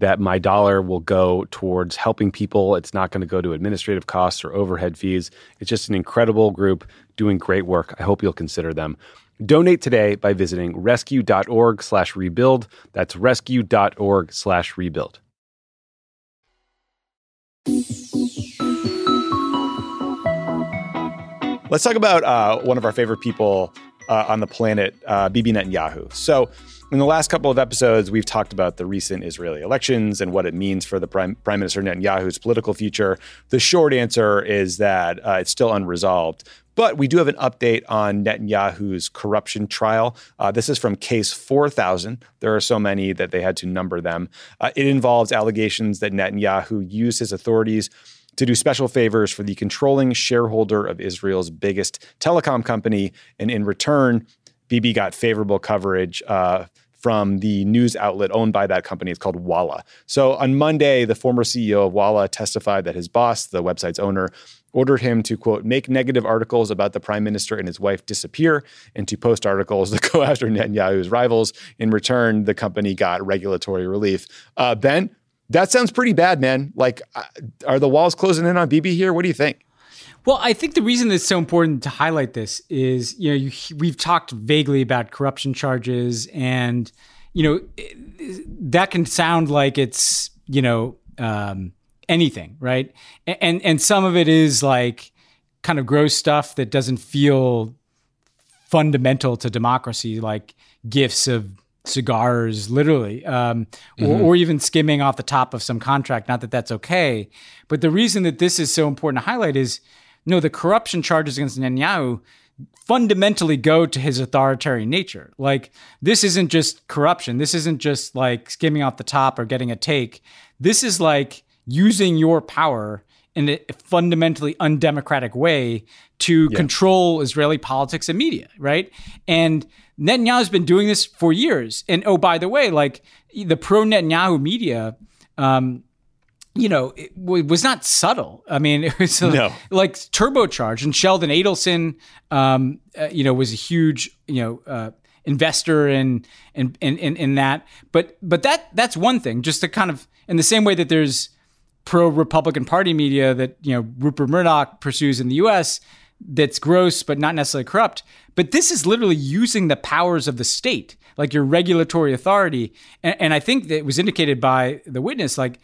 Speaker 1: that my dollar will go towards helping people. It's not going to go to administrative costs or overhead fees. It's just an incredible group doing great work. I hope you'll consider them. Donate today by visiting rescue.org slash rebuild. That's rescue.org slash rebuild. Let's talk about uh, one of our favorite people uh, on the planet, uh, Bibi Netanyahu. So, in the last couple of episodes, we've talked about the recent Israeli elections and what it means for the Prime, Prime Minister Netanyahu's political future. The short answer is that uh, it's still unresolved. But we do have an update on Netanyahu's corruption trial. Uh, this is from case 4000. There are so many that they had to number them. Uh, it involves allegations that Netanyahu used his authorities to do special favors for the controlling shareholder of Israel's biggest telecom company. And in return, Bibi got favorable coverage uh, from the news outlet owned by that company. It's called Walla. So on Monday, the former CEO of Walla testified that his boss, the website's owner, ordered him to quote make negative articles about the prime minister and his wife disappear and to post articles that go after netanyahu's rivals in return the company got regulatory relief uh, ben that sounds pretty bad man like uh, are the walls closing in on Bibi here what do you think
Speaker 2: well, I think the reason it's so important to highlight this is, you know, you, we've talked vaguely about corruption charges, and you know, that can sound like it's, you know, um, anything, right? And and some of it is like kind of gross stuff that doesn't feel fundamental to democracy, like gifts of cigars, literally, um, mm-hmm. or, or, even skimming off the top of some contract. Not that that's okay, but the reason that this is so important to highlight is no, the corruption charges against Netanyahu fundamentally go to his authoritarian nature. Like, this isn't just corruption. This isn't just like skimming off the top or getting a take. This is like using your power in a fundamentally undemocratic way to yeah. control Israeli politics and media, right? And Netanyahu's been doing this for years. And oh, by the way, like the pro Netanyahu media, um, you know, it, w- was not subtle. I mean, it was no. like turbocharged. And Sheldon Adelson, um, uh, you know, was a huge, you know, uh, investor in, in in in that. But but that that's one thing. Just to kind of in the same way that there's pro Republican Party media that you know Rupert Murdoch pursues in the U.S. That's gross, but not necessarily corrupt. But this is literally using the powers of the state, like your regulatory authority. And, and I think that was indicated by the witness, like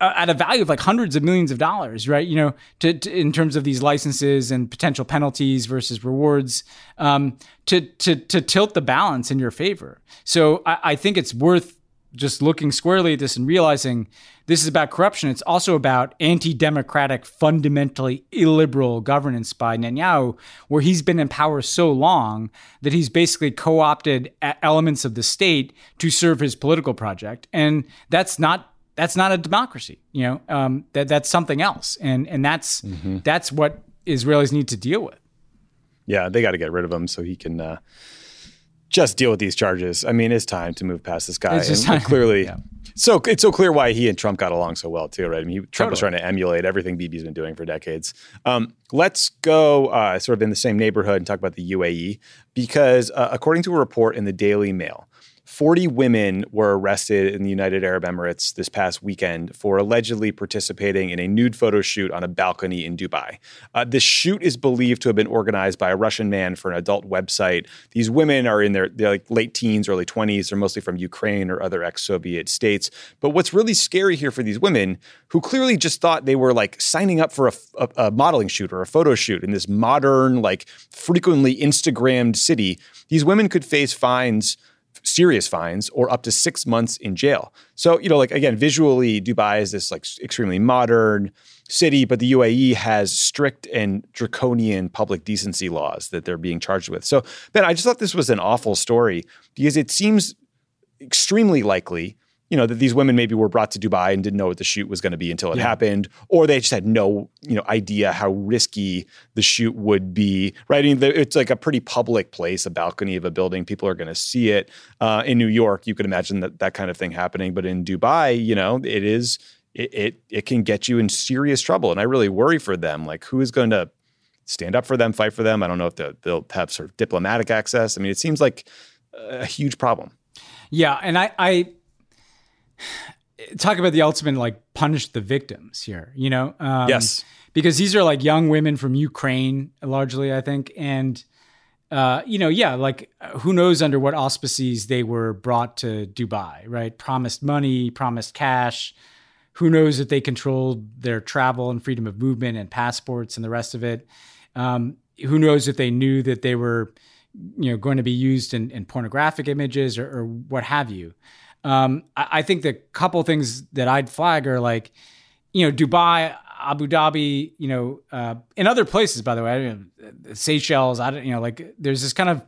Speaker 2: at a value of like hundreds of millions of dollars, right? You know, to, to in terms of these licenses and potential penalties versus rewards, um, to to to tilt the balance in your favor. So I, I think it's worth just looking squarely at this and realizing this is about corruption. It's also about anti democratic, fundamentally illiberal governance by Netanyahu, where he's been in power so long that he's basically co opted elements of the state to serve his political project. And that's not that's not a democracy. You know, um, that that's something else, and and that's mm-hmm. that's what Israelis need to deal with.
Speaker 1: Yeah, they got to get rid of him so he can uh, just deal with these charges. I mean, it's time to move past this guy. It's clearly, yeah. so it's so clear why he and Trump got along so well too, right? I mean, he, Trump totally. was trying to emulate everything Bibi's been doing for decades. Um, let's go uh, sort of in the same neighborhood and talk about the UAE because uh, according to a report in the Daily Mail, 40 women were arrested in the United Arab Emirates this past weekend for allegedly participating in a nude photo shoot on a balcony in Dubai. Uh, this shoot is believed to have been organized by a Russian man for an adult website. These women are in their like late teens, early 20s. They're mostly from Ukraine or other ex Soviet states. But what's really scary here for these women, who clearly just thought they were like signing up for a, a, a modeling shoot or a photo shoot in this modern, like frequently Instagrammed city, these women could face fines serious fines or up to six months in jail. So, you know, like again, visually, Dubai is this like extremely modern city, but the UAE has strict and draconian public decency laws that they're being charged with. So, Ben, I just thought this was an awful story because it seems extremely likely you know that these women maybe were brought to Dubai and didn't know what the shoot was going to be until it yeah. happened, or they just had no you know idea how risky the shoot would be. Right? I mean, it's like a pretty public place, a balcony of a building. People are going to see it. Uh, in New York, you could imagine that that kind of thing happening, but in Dubai, you know, it is it, it, it can get you in serious trouble, and I really worry for them. Like, who is going to stand up for them, fight for them? I don't know if they'll, they'll have sort of diplomatic access. I mean, it seems like a huge problem.
Speaker 2: Yeah, and I, I talk about the ultimate like punish the victims here, you know? Um,
Speaker 1: yes.
Speaker 2: Because these are like young women from Ukraine, largely, I think. And, uh, you know, yeah, like who knows under what auspices they were brought to Dubai, right? Promised money, promised cash. Who knows if they controlled their travel and freedom of movement and passports and the rest of it. Um, who knows if they knew that they were, you know, going to be used in, in pornographic images or, or what have you. Um, I, I think the couple things that I'd flag are like, you know, Dubai, Abu Dhabi, you know, uh, in other places, by the way, I mean, Seychelles, I don't, you know, like there's this kind of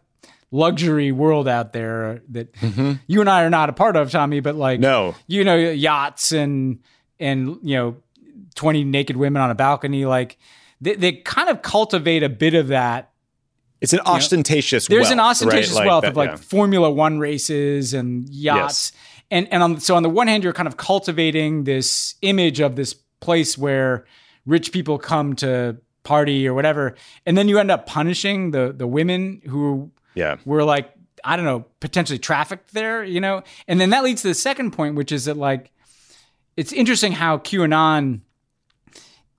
Speaker 2: luxury world out there that mm-hmm. you and I are not a part of, Tommy, but like,
Speaker 1: no,
Speaker 2: you know, yachts and, and, you know, 20 naked women on a balcony, like they, they kind of cultivate a bit of that
Speaker 1: it's an ostentatious.
Speaker 2: there's
Speaker 1: wealth, an
Speaker 2: ostentatious right? wealth like that, of like yeah. Formula One races and yachts, yes. and and on, so on the one hand, you're kind of cultivating this image of this place where rich people come to party or whatever, and then you end up punishing the the women who yeah. were like I don't know potentially trafficked there, you know, and then that leads to the second point, which is that like it's interesting how QAnon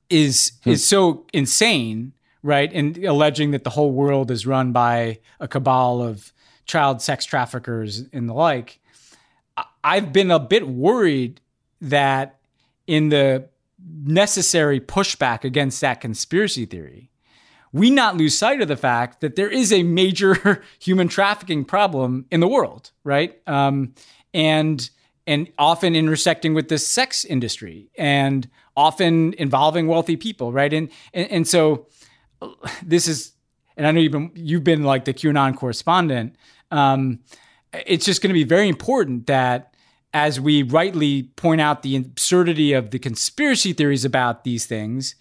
Speaker 2: is hmm. is so insane right? And alleging that the whole world is run by a cabal of child sex traffickers and the like. I've been a bit worried that in the necessary pushback against that conspiracy theory, we not lose sight of the fact that there is a major human trafficking problem in the world, right? Um, and and often intersecting with the sex industry and often involving wealthy people, right? And and, and so this is, and I know you've been you've been like the QAnon correspondent. Um, it's just going to be very important that as we rightly point out the absurdity of the conspiracy theories about these things,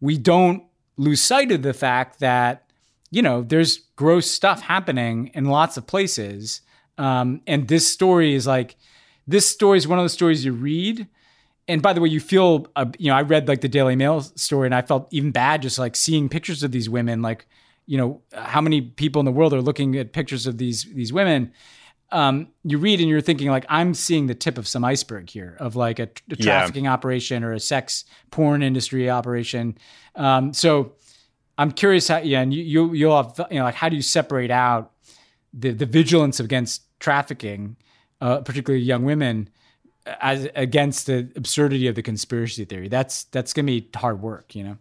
Speaker 2: we don't lose sight of the fact that you know there's gross stuff happening in lots of places. Um, and this story is like, this story is one of the stories you read and by the way, you feel, uh, you know, I read like the Daily Mail story and I felt even bad just like seeing pictures of these women. Like, you know, how many people in the world are looking at pictures of these these women? Um, you read and you're thinking like, I'm seeing the tip of some iceberg here of like a, a trafficking yeah. operation or a sex porn industry operation. Um, so I'm curious how, yeah, and you, you you'll have you know like how do you separate out the the vigilance against trafficking, uh, particularly young women? as against the absurdity of the conspiracy theory. That's that's gonna be hard work, you know.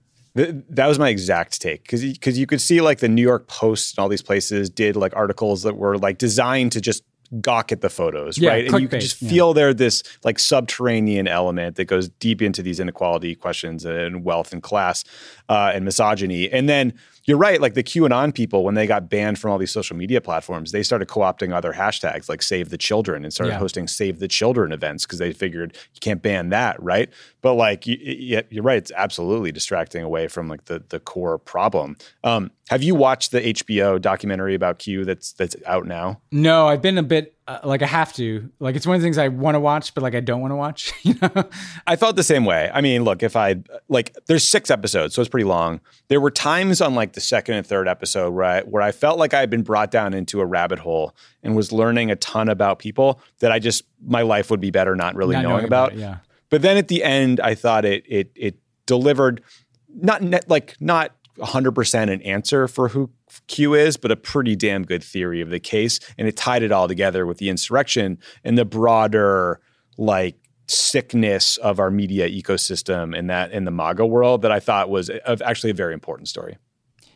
Speaker 1: That was my exact take because because you could see like the New York Post and all these places did like articles that were like designed to just gawk at the photos, yeah, right? And you can just feel there this like subterranean element that goes deep into these inequality questions and wealth and class uh, and misogyny, and then you're right. Like the QAnon people, when they got banned from all these social media platforms, they started co opting other hashtags like Save the Children and started yeah. hosting Save the Children events because they figured you can't ban that, right? But like, you, are right. It's absolutely distracting away from like the, the core problem. Um, have you watched the HBO documentary about Q that's that's out now?
Speaker 2: No, I've been a bit uh, like I have to. Like it's one of the things I want to watch, but like I don't want to watch. You
Speaker 1: know, I felt the same way. I mean, look, if I like, there's six episodes, so it's pretty long. There were times on like the second and third episode where I, where I felt like I had been brought down into a rabbit hole and was learning a ton about people that I just my life would be better not really not knowing, knowing, about. about it, yeah. But then at the end, I thought it it it delivered not net, like not 100% an answer for who Q is, but a pretty damn good theory of the case. And it tied it all together with the insurrection and the broader, like, sickness of our media ecosystem and that in the MAGA world that I thought was actually a very important story.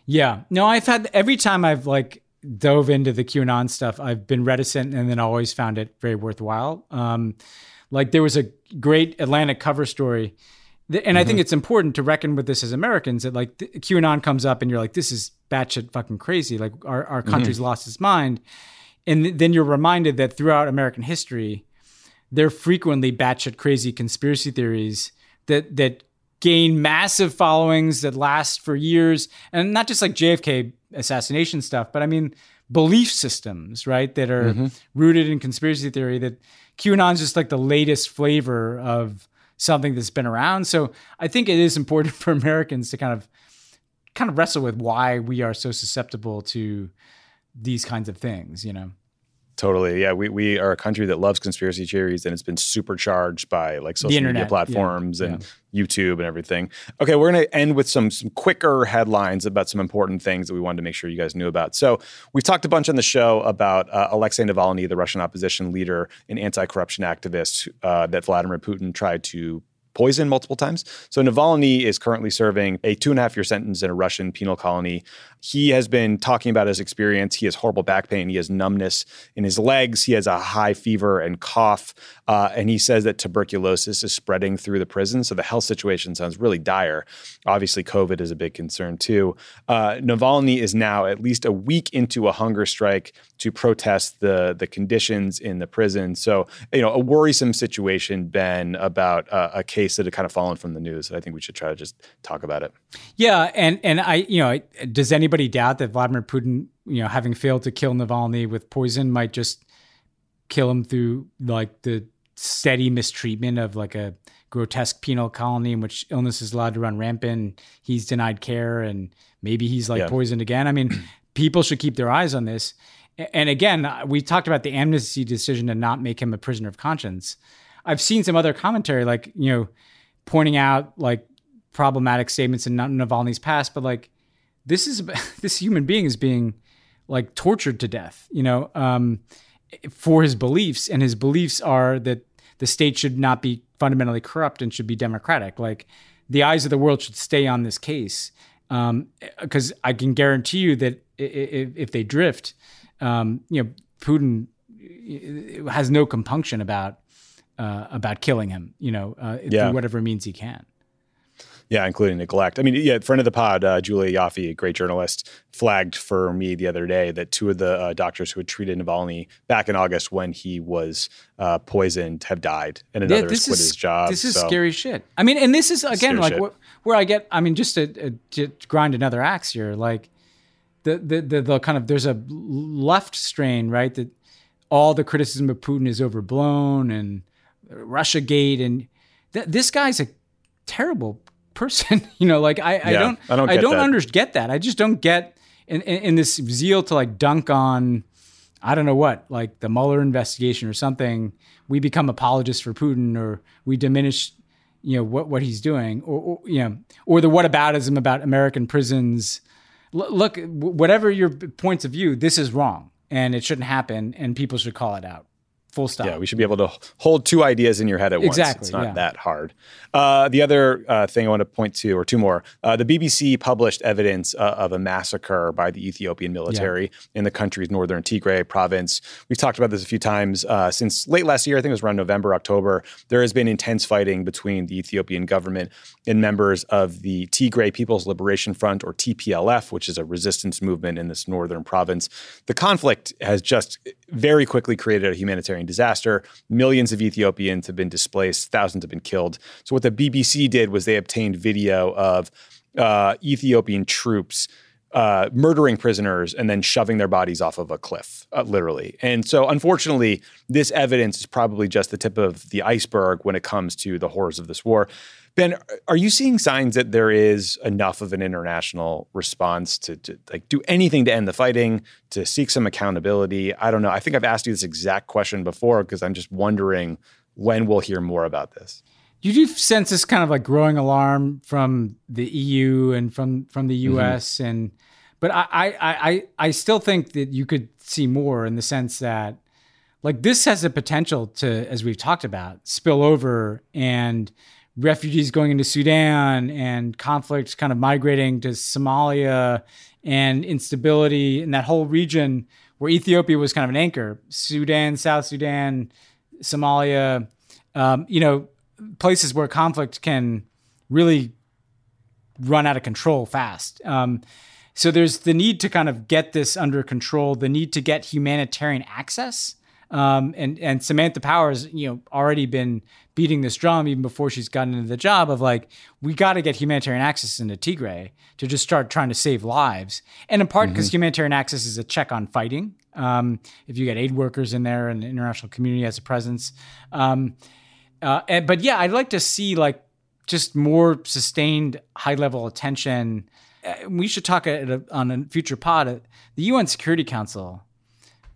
Speaker 2: Yeah. No, I've had every time I've like dove into the QAnon stuff, I've been reticent and then always found it very worthwhile. Um, like there was a great Atlantic cover story and mm-hmm. I think mm-hmm. it's important to reckon with this as Americans that like QAnon comes up and you're like, this is batshit fucking crazy. Like our, our mm-hmm. country's mm-hmm. lost its mind. And th- then you're reminded that throughout American history, there are frequently batshit crazy conspiracy theories that, that gain massive followings that last for years. And not just like JFK assassination stuff, but I mean, belief systems, right? That are mm-hmm. rooted in conspiracy theory that QAnon's just like the latest flavor of something that's been around. So I think it is important for Americans to kind of kind of wrestle with why we are so susceptible to these kinds of things, you know.
Speaker 1: Totally. Yeah. We, we are a country that loves conspiracy theories and it's been supercharged by like social media platforms yeah. and yeah. YouTube and everything. Okay. We're going to end with some, some quicker headlines about some important things that we wanted to make sure you guys knew about. So we've talked a bunch on the show about uh, Alexei Navalny, the Russian opposition leader and anti corruption activist uh, that Vladimir Putin tried to poison multiple times. So Navalny is currently serving a two and a half year sentence in a Russian penal colony he has been talking about his experience. He has horrible back pain. He has numbness in his legs. He has a high fever and cough. Uh, and he says that tuberculosis is spreading through the prison. So the health situation sounds really dire. Obviously, COVID is a big concern too. Uh, Navalny is now at least a week into a hunger strike to protest the the conditions in the prison. So you know, a worrisome situation, Ben, about uh, a case that had kind of fallen from the news. I think we should try to just talk about it.
Speaker 2: Yeah, and and I, you know, does anybody anybody doubt that Vladimir Putin, you know, having failed to kill Navalny with poison, might just kill him through like the steady mistreatment of like a grotesque penal colony in which illness is allowed to run rampant. He's denied care, and maybe he's like yeah. poisoned again. I mean, people should keep their eyes on this. And again, uh, we talked about the amnesty decision to not make him a prisoner of conscience. I've seen some other commentary, like you know, pointing out like problematic statements in Navalny's past, but like this is this human being is being like tortured to death, you know, um, for his beliefs, and his beliefs are that the state should not be fundamentally corrupt and should be democratic. Like the eyes of the world should stay on this case, because um, I can guarantee you that if, if they drift, um, you know, Putin uh, has no compunction about uh, about killing him, you know, uh, yeah. through whatever means he can.
Speaker 1: Yeah, including neglect. I mean, yeah, friend of the pod, uh, Julia Ioffe, great journalist, flagged for me the other day that two of the uh, doctors who had treated Navalny back in August when he was uh, poisoned have died, and another yeah, this quit
Speaker 2: is,
Speaker 1: his job.
Speaker 2: This is so. scary shit. I mean, and this is again scary like where, where, I get. I mean, just to, uh, to grind another axe here, like the, the the the kind of there's a left strain, right? That all the criticism of Putin is overblown and Russia Gate, and th- this guy's a terrible person. you know, like I, yeah, I don't, I don't, I don't that. Under- get that. I just don't get in, in, in this zeal to like dunk on, I don't know what, like the Mueller investigation or something. We become apologists for Putin, or we diminish, you know, what what he's doing, or, or you know, or the whataboutism about American prisons. L- look, whatever your points of view, this is wrong, and it shouldn't happen, and people should call it out. Full stop. Yeah,
Speaker 1: we should be able to hold two ideas in your head at once. exactly, It's not yeah. that hard. Uh, the other uh, thing I want to point to, or two more, uh, the BBC published evidence uh, of a massacre by the Ethiopian military yeah. in the country's northern Tigray province. We've talked about this a few times uh, since late last year. I think it was around November, October. There has been intense fighting between the Ethiopian government and members of the Tigray People's Liberation Front, or TPLF, which is a resistance movement in this northern province. The conflict has just very quickly created a humanitarian disaster. Millions of Ethiopians have been displaced, thousands have been killed. So, what the BBC did was they obtained video of uh, Ethiopian troops. Uh, murdering prisoners and then shoving their bodies off of a cliff, uh, literally. And so, unfortunately, this evidence is probably just the tip of the iceberg when it comes to the horrors of this war. Ben, are you seeing signs that there is enough of an international response to, to, like do anything to end the fighting, to seek some accountability? I don't know. I think I've asked you this exact question before because I'm just wondering when we'll hear more about this.
Speaker 2: You do sense this kind of like growing alarm from the EU and from from the US mm-hmm. and but I, I I I still think that you could see more in the sense that like this has the potential to, as we've talked about, spill over and refugees going into Sudan and conflicts kind of migrating to Somalia and instability in that whole region where Ethiopia was kind of an anchor. Sudan, South Sudan, Somalia, um, you know, places where conflict can really run out of control fast. Um, so there's the need to kind of get this under control, the need to get humanitarian access um, and and Samantha Powers, you know, already been beating this drum even before she's gotten into the job of like we got to get humanitarian access into Tigray to just start trying to save lives, and in part because mm-hmm. humanitarian access is a check on fighting. Um, if you get aid workers in there and the international community has a presence, um, uh, and, but yeah, I'd like to see like just more sustained high level attention. Uh, we should talk a, on a future pod. The UN Security Council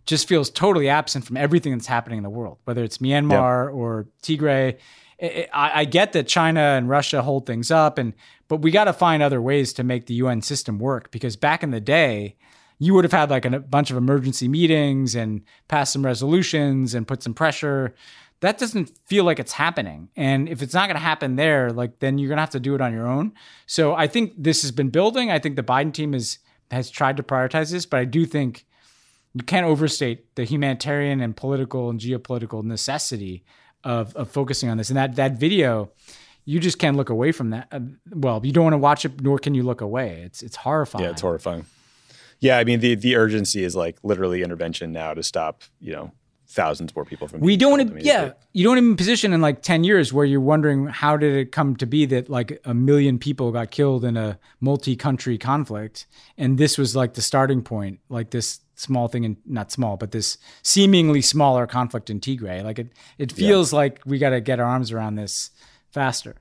Speaker 2: just feels totally absent from everything that's happening in the world, whether it's Myanmar or Tigray. I, I, get that China and Russia hold things up, and but we got to find other ways to make the UN system work because back in the day, you would have had like a bunch of emergency meetings and pass some resolutions and put some pressure. That doesn't feel like it's happening, and if it's not going to happen there, like then you're going to have to do it on your own. So I think this has been building. I think the Biden team is has tried to prioritize this, but I do think you can't overstate the humanitarian and political and geopolitical necessity of, of focusing on this. And that that video, you just can't look away from that. Uh, well, you don't want to watch it, nor can you look away. It's it's horrifying.
Speaker 1: Yeah, it's horrifying. Yeah, I mean the the urgency is like literally intervention now to stop you know thousands more people from. We
Speaker 2: don't.
Speaker 1: want to.
Speaker 2: yeah, you don't even position in like ten years where you're wondering how did it come to be that like a million people got killed in a multi-country conflict, and this was like the starting point, like this small thing and not small, but this seemingly smaller conflict in Tigray. Like it, it feels yeah. like we got to get our arms around this faster.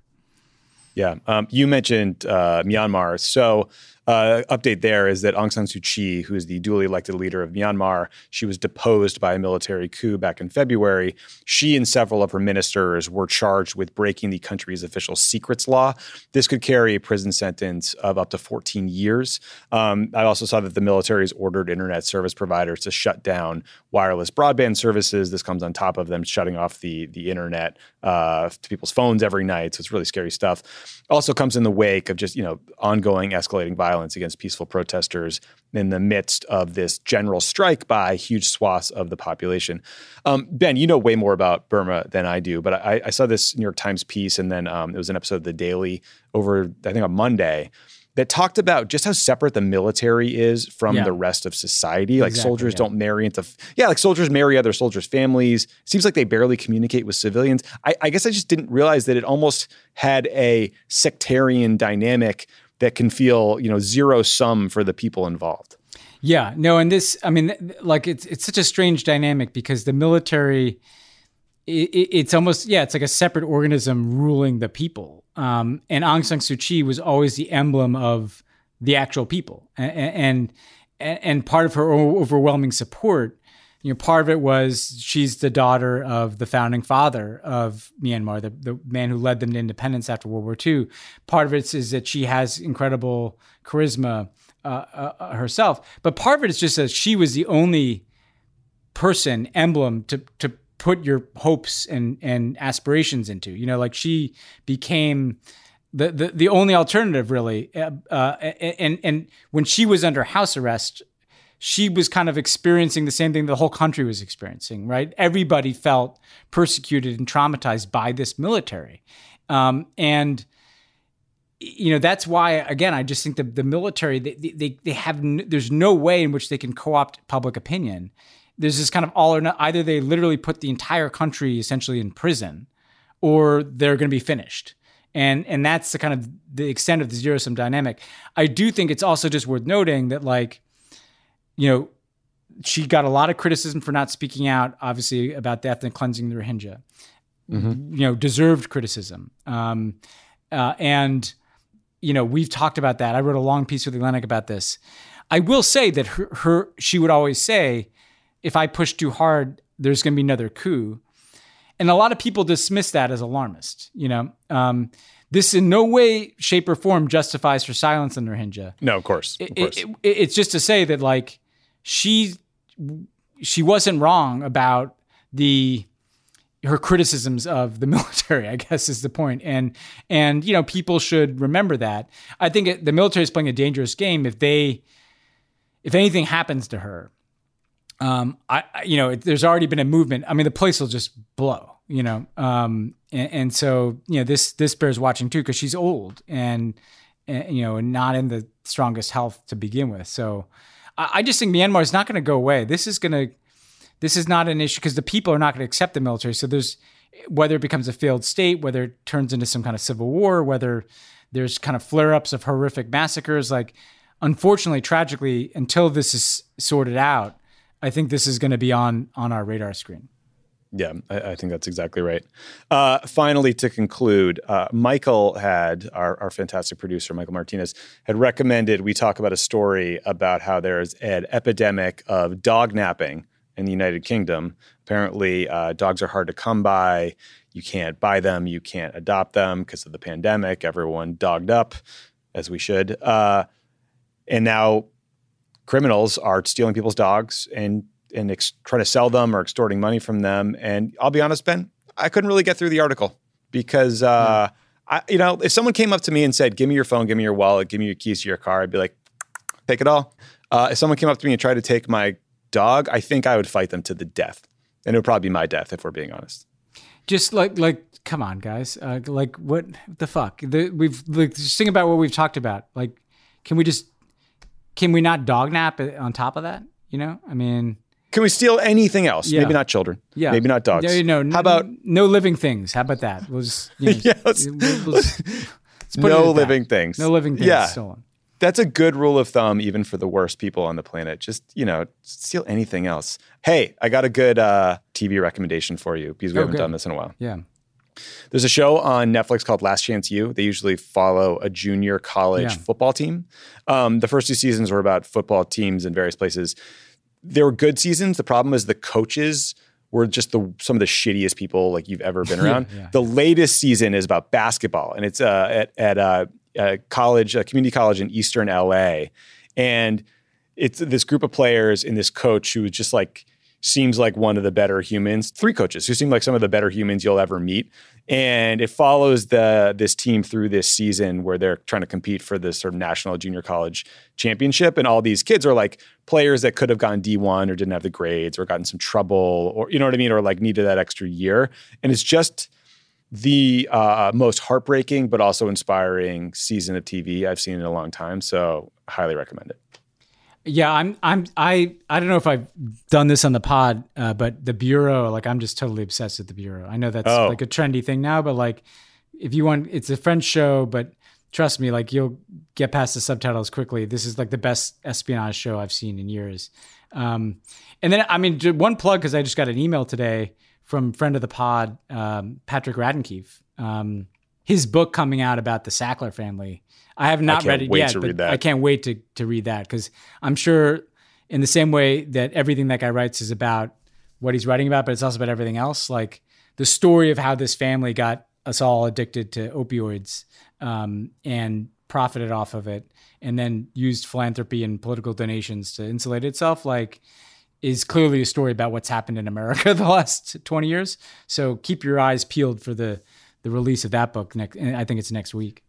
Speaker 1: Yeah, um, you mentioned uh, Myanmar, so uh, update there is that Aung San Suu Kyi, who is the duly elected leader of Myanmar, she was deposed by a military coup back in February. She and several of her ministers were charged with breaking the country's official secrets law. This could carry a prison sentence of up to 14 years. Um, I also saw that the military has ordered internet service providers to shut down wireless broadband services. This comes on top of them shutting off the the internet uh, to people's phones every night. So it's really scary stuff. Also comes in the wake of just you know ongoing escalating violence violence against peaceful protesters in the midst of this general strike by huge swaths of the population. Um, ben, you know way more about Burma than I do, but I, I saw this New York Times piece, and then um, it was an episode of The Daily over, I think, on Monday that talked about just how separate the military is from yeah. the rest of society. Like exactly, soldiers yeah. don't marry into, f- yeah, like soldiers marry other soldiers' families. It seems like they barely communicate with civilians. I, I, guess I just didn't realize that it almost had a sectarian dynamic that can feel you know zero sum for the people involved.
Speaker 2: Yeah, no, and this, I mean, like it's it's such a strange dynamic because the military, it, it's almost yeah, it's like a separate organism ruling the people. Um, and Aung San Suu Kyi was always the emblem of the actual people, and and, and part of her overwhelming support you know, part of it was she's the daughter of the founding father of Myanmar, the, the man who led them to independence after World War II. Part of it is that she has incredible charisma uh, uh, uh, herself, but part of it is just that she was the only person, emblem to to put your hopes and and aspirations into. You know, like she became. The, the, the only alternative really uh, uh and and when she was under house arrest she was kind of experiencing the same thing the whole country was experiencing, right? Everybody felt persecuted and traumatized by this military. Um, and, you know, that's why, again, I just think the, the military, they, they, they have, n- there's no way in which they can co opt public opinion. There's this kind of all or not, either they literally put the entire country essentially in prison or they're going to be finished and and that's the kind of the extent of the zero sum dynamic. I do think it's also just worth noting that like you know, she got a lot of criticism for not speaking out, obviously, about the ethnic cleansing of the Rohingya. Mm-hmm. You know, deserved criticism. Um, uh, and, you know, we've talked about that. I wrote a long piece with Atlantic about this. I will say that her, her she would always say, if I push too hard, there's going to be another coup. And a lot of people dismiss that as alarmist. You know, um, this in no way, shape, or form justifies her silence on Rohingya.
Speaker 1: No, of course. Of it, It, it,
Speaker 2: it's just to say that, like, she she wasn't wrong about the her criticisms of the military i guess is the point and and you know people should remember that i think the military is playing a dangerous game if they if anything happens to her um i you know there's already been a movement i mean the place will just blow you know um and, and so you know this this bears watching too because she's old and, and you know not in the strongest health to begin with so I just think Myanmar is not going to go away. This is going to this is not an issue because the people are not going to accept the military. So there's whether it becomes a failed state, whether it turns into some kind of civil war, whether there's kind of flare ups of horrific massacres. Like, unfortunately, tragically, until this is sorted out, I think this is going to be on on our radar screen.
Speaker 1: Yeah, I, I, think that's exactly right. Uh, finally, to conclude, uh, Michael had, our, our, fantastic producer, Michael Martinez, had recommended we talk about a story about how there is an epidemic of dog napping in the United Kingdom. Apparently, uh, dogs are hard to come by. You can't buy them, you can't adopt them because of the pandemic. Everyone dogged up, as we should. Uh, and now criminals are stealing people's dogs and and ex- to sell them or extorting money from them. And I'll be honest, Ben, I couldn't really get through the article because, uh, mm. I, you know, if someone came up to me and said, "Give me your phone, give me your wallet, give me your keys to your car," I'd be like, "Take it all." Uh, if someone came up to me and tried to take my dog, I think I would fight them to the death, and it would probably be my death if we're being honest.
Speaker 2: Just like like come on, guys. Uh, like, what the fuck? The, we've like, just think about what we've talked about. Like, can we just can we not dog nap on top of that? You know, I mean,
Speaker 1: can we steal anything else? Yeah. Maybe not children. Yeah. Maybe not dogs.
Speaker 2: no,
Speaker 1: no, How about
Speaker 2: no living things? How about that?
Speaker 1: We'll just, you know, yeah, let's, let let's no
Speaker 2: living things.
Speaker 1: No
Speaker 2: living things yeah. stolen.
Speaker 1: That's a good rule of thumb, even for the worst people on the planet. Just you know, steal anything else. Hey, I got a good uh, TV recommendation for you because we oh, haven't good. done this in a while.
Speaker 2: Yeah.
Speaker 1: There's a show on Netflix called Last Chance U. They usually follow a junior college yeah. football team. Um, the first two seasons were about football teams in various places there were good seasons. The problem is the coaches were just the some of the shittiest people like you've ever been around. yeah, yeah. The latest season is about basketball, and it's uh, at at a uh, uh, college, a community college in Eastern LA, and it's this group of players and this coach who was just like seems like one of the better humans. Three coaches who seem like some of the better humans you'll ever meet. And it follows the this team through this season where they're trying to compete for this sort of national junior college championship. And all these kids are like players that could have gone D1 or didn't have the grades or gotten some trouble or you know what I mean, or like needed that extra year. And it's just the uh, most heartbreaking but also inspiring season of TV I've seen in a long time. So highly recommend it.
Speaker 2: Yeah, I'm. I'm. I. I don't know if I've done this on the pod, uh, but the bureau, like, I'm just totally obsessed with the bureau. I know that's oh. like a trendy thing now, but like, if you want, it's a French show, but trust me, like, you'll get past the subtitles quickly. This is like the best espionage show I've seen in years. Um, and then, I mean, one plug because I just got an email today from friend of the pod, um, Patrick Radden Keefe, um, his book coming out about the Sackler family. I have not
Speaker 1: I
Speaker 2: read
Speaker 1: it yet,
Speaker 2: but
Speaker 1: I
Speaker 2: can't wait to to read that because I'm sure, in the same way that everything that guy writes is about what he's writing about, but it's also about everything else, like the story of how this family got us all addicted to opioids um, and profited off of it, and then used philanthropy and political donations to insulate itself, like. Is clearly a story about what's happened in America the last 20 years. So keep your eyes peeled for the the release of that book next. I think it's next week.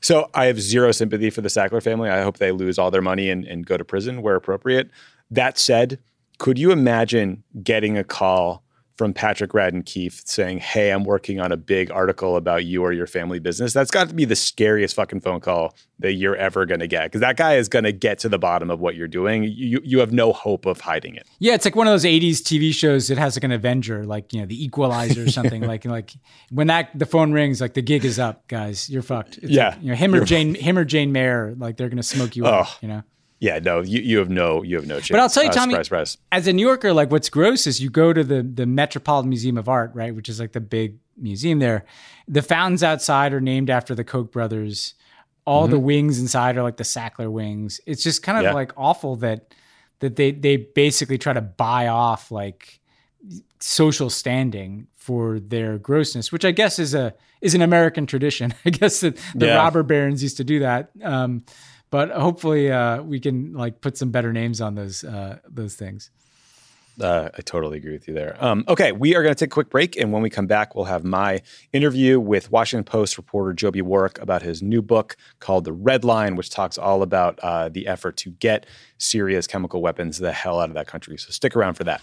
Speaker 1: So I have zero sympathy for the Sackler family. I hope they lose all their money and, and go to prison where appropriate. That said, could you imagine getting a call from Patrick Radden Keefe saying, Hey, I'm working on a big article about you or your family business. That's got to be the scariest fucking phone call that you're ever going to get. Cause that guy is going to get to the bottom of what you're doing. You, you have no hope of hiding it.
Speaker 2: Yeah. It's like one of those 80s TV shows that has like an Avenger, like, you know, the equalizer or something. like, like when that the phone rings, like the gig is up, guys. You're fucked. It's yeah. Like, you know, him or Jane, him or Jane Mayer, like they're going to smoke you oh. up, you know?
Speaker 1: Yeah, no, you, you have no you have no chance.
Speaker 2: But I'll tell you, uh, Tommy, surprise, surprise. as a New Yorker, like what's gross is you go to the the Metropolitan Museum of Art, right, which is like the big museum there. The fountains outside are named after the Koch brothers. All mm-hmm. the wings inside are like the Sackler wings. It's just kind of yeah. like awful that that they they basically try to buy off like social standing for their grossness, which I guess is a is an American tradition. I guess that the yeah. robber barons used to do that. Um, but hopefully uh, we can like put some better names on those uh, those things.
Speaker 1: Uh, I totally agree with you there. Um, okay, we are going to take a quick break, and when we come back, we'll have my interview with Washington Post reporter Joby Warrick about his new book called "The Red Line," which talks all about uh, the effort to get Syria's chemical weapons the hell out of that country. So stick around for that.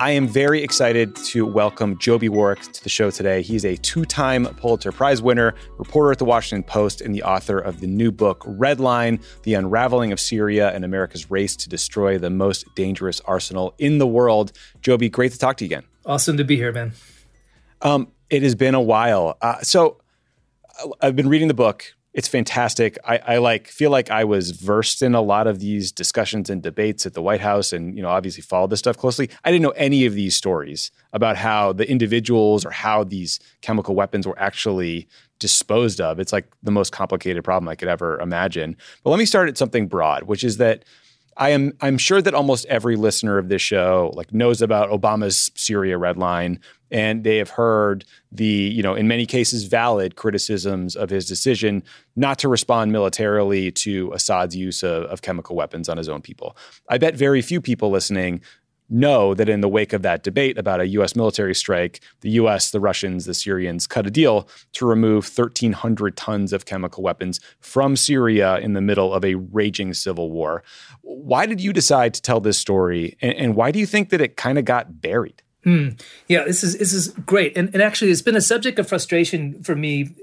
Speaker 1: I am very excited to welcome Joby Warrick to the show today. He's a two time Pulitzer Prize winner, reporter at the Washington Post, and the author of the new book, Red Line The Unraveling of Syria and America's Race to Destroy the Most Dangerous Arsenal in the World. Joby, great to talk to you again.
Speaker 3: Awesome to be here, man.
Speaker 1: Um, it has been a while. Uh, so uh, I've been reading the book it's fantastic. I, I, like feel like I was versed in a lot of these discussions and debates at the White House, and you know, obviously followed this stuff closely. I didn't know any of these stories about how the individuals or how these chemical weapons were actually disposed of. It's like the most complicated problem I could ever imagine. But let me start at something broad, which is that I am I'm sure that almost every listener of this show like knows about Obama's Syria red line and they have heard the you know in many cases valid criticisms of his decision not to respond militarily to Assad's use of, of chemical weapons on his own people. I bet very few people listening know that in the wake of that debate about a US military strike, the US, the Russians, the Syrians cut a deal to remove 1,300 tons of chemical weapons from Syria in the middle of a raging civil war. Why did you decide to tell this story? And, and why do you think that it kind of got buried? Hmm.
Speaker 3: yeah, this is this is great, and, and actually, it's been a subject of frustration for me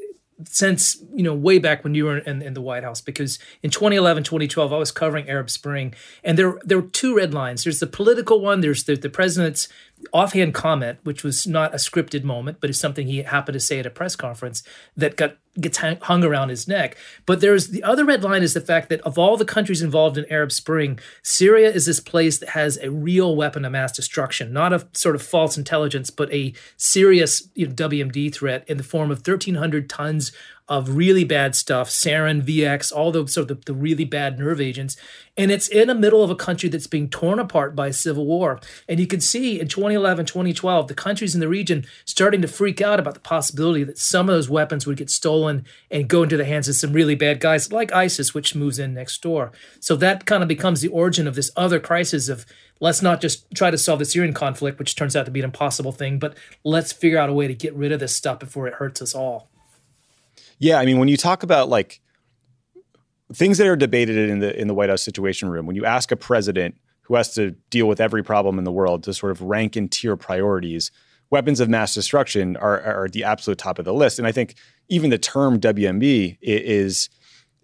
Speaker 3: since you know way back when you were in, in, the White House because in 2011 2012 I was covering Arab Spring and there there were two red lines there's the political one there's the, the president's offhand comment which was not a scripted moment but it's something he happened to say at a press conference that got gets hung around his neck. But there's the other red line is the fact that of all the countries involved in Arab Spring, Syria is this place that has a real weapon of mass destruction, not a sort of false intelligence, but a serious you know, WMD threat in the form of 1,300 tons of really bad stuff, sarin, VX, all the sort of the, the really bad nerve agents. And it's in the middle of a country that's being torn apart by civil war. And you can see in 2011, 2012, the countries in the region starting to freak out about the possibility that some of those weapons would get stolen and go into the hands of some really bad guys like ISIS, which moves in next door. So that kind of becomes the origin of this other crisis of let's not just try to solve the Syrian conflict, which turns out to be an impossible thing, but let's figure out a way to get rid of this stuff before it hurts us all.
Speaker 1: Yeah, I mean, when you talk about like things that are debated in the in the White House Situation Room, when you ask a president who has to deal with every problem in the world to sort of rank and tier priorities, weapons of mass destruction are, are at the absolute top of the list. And I think even the term WMD is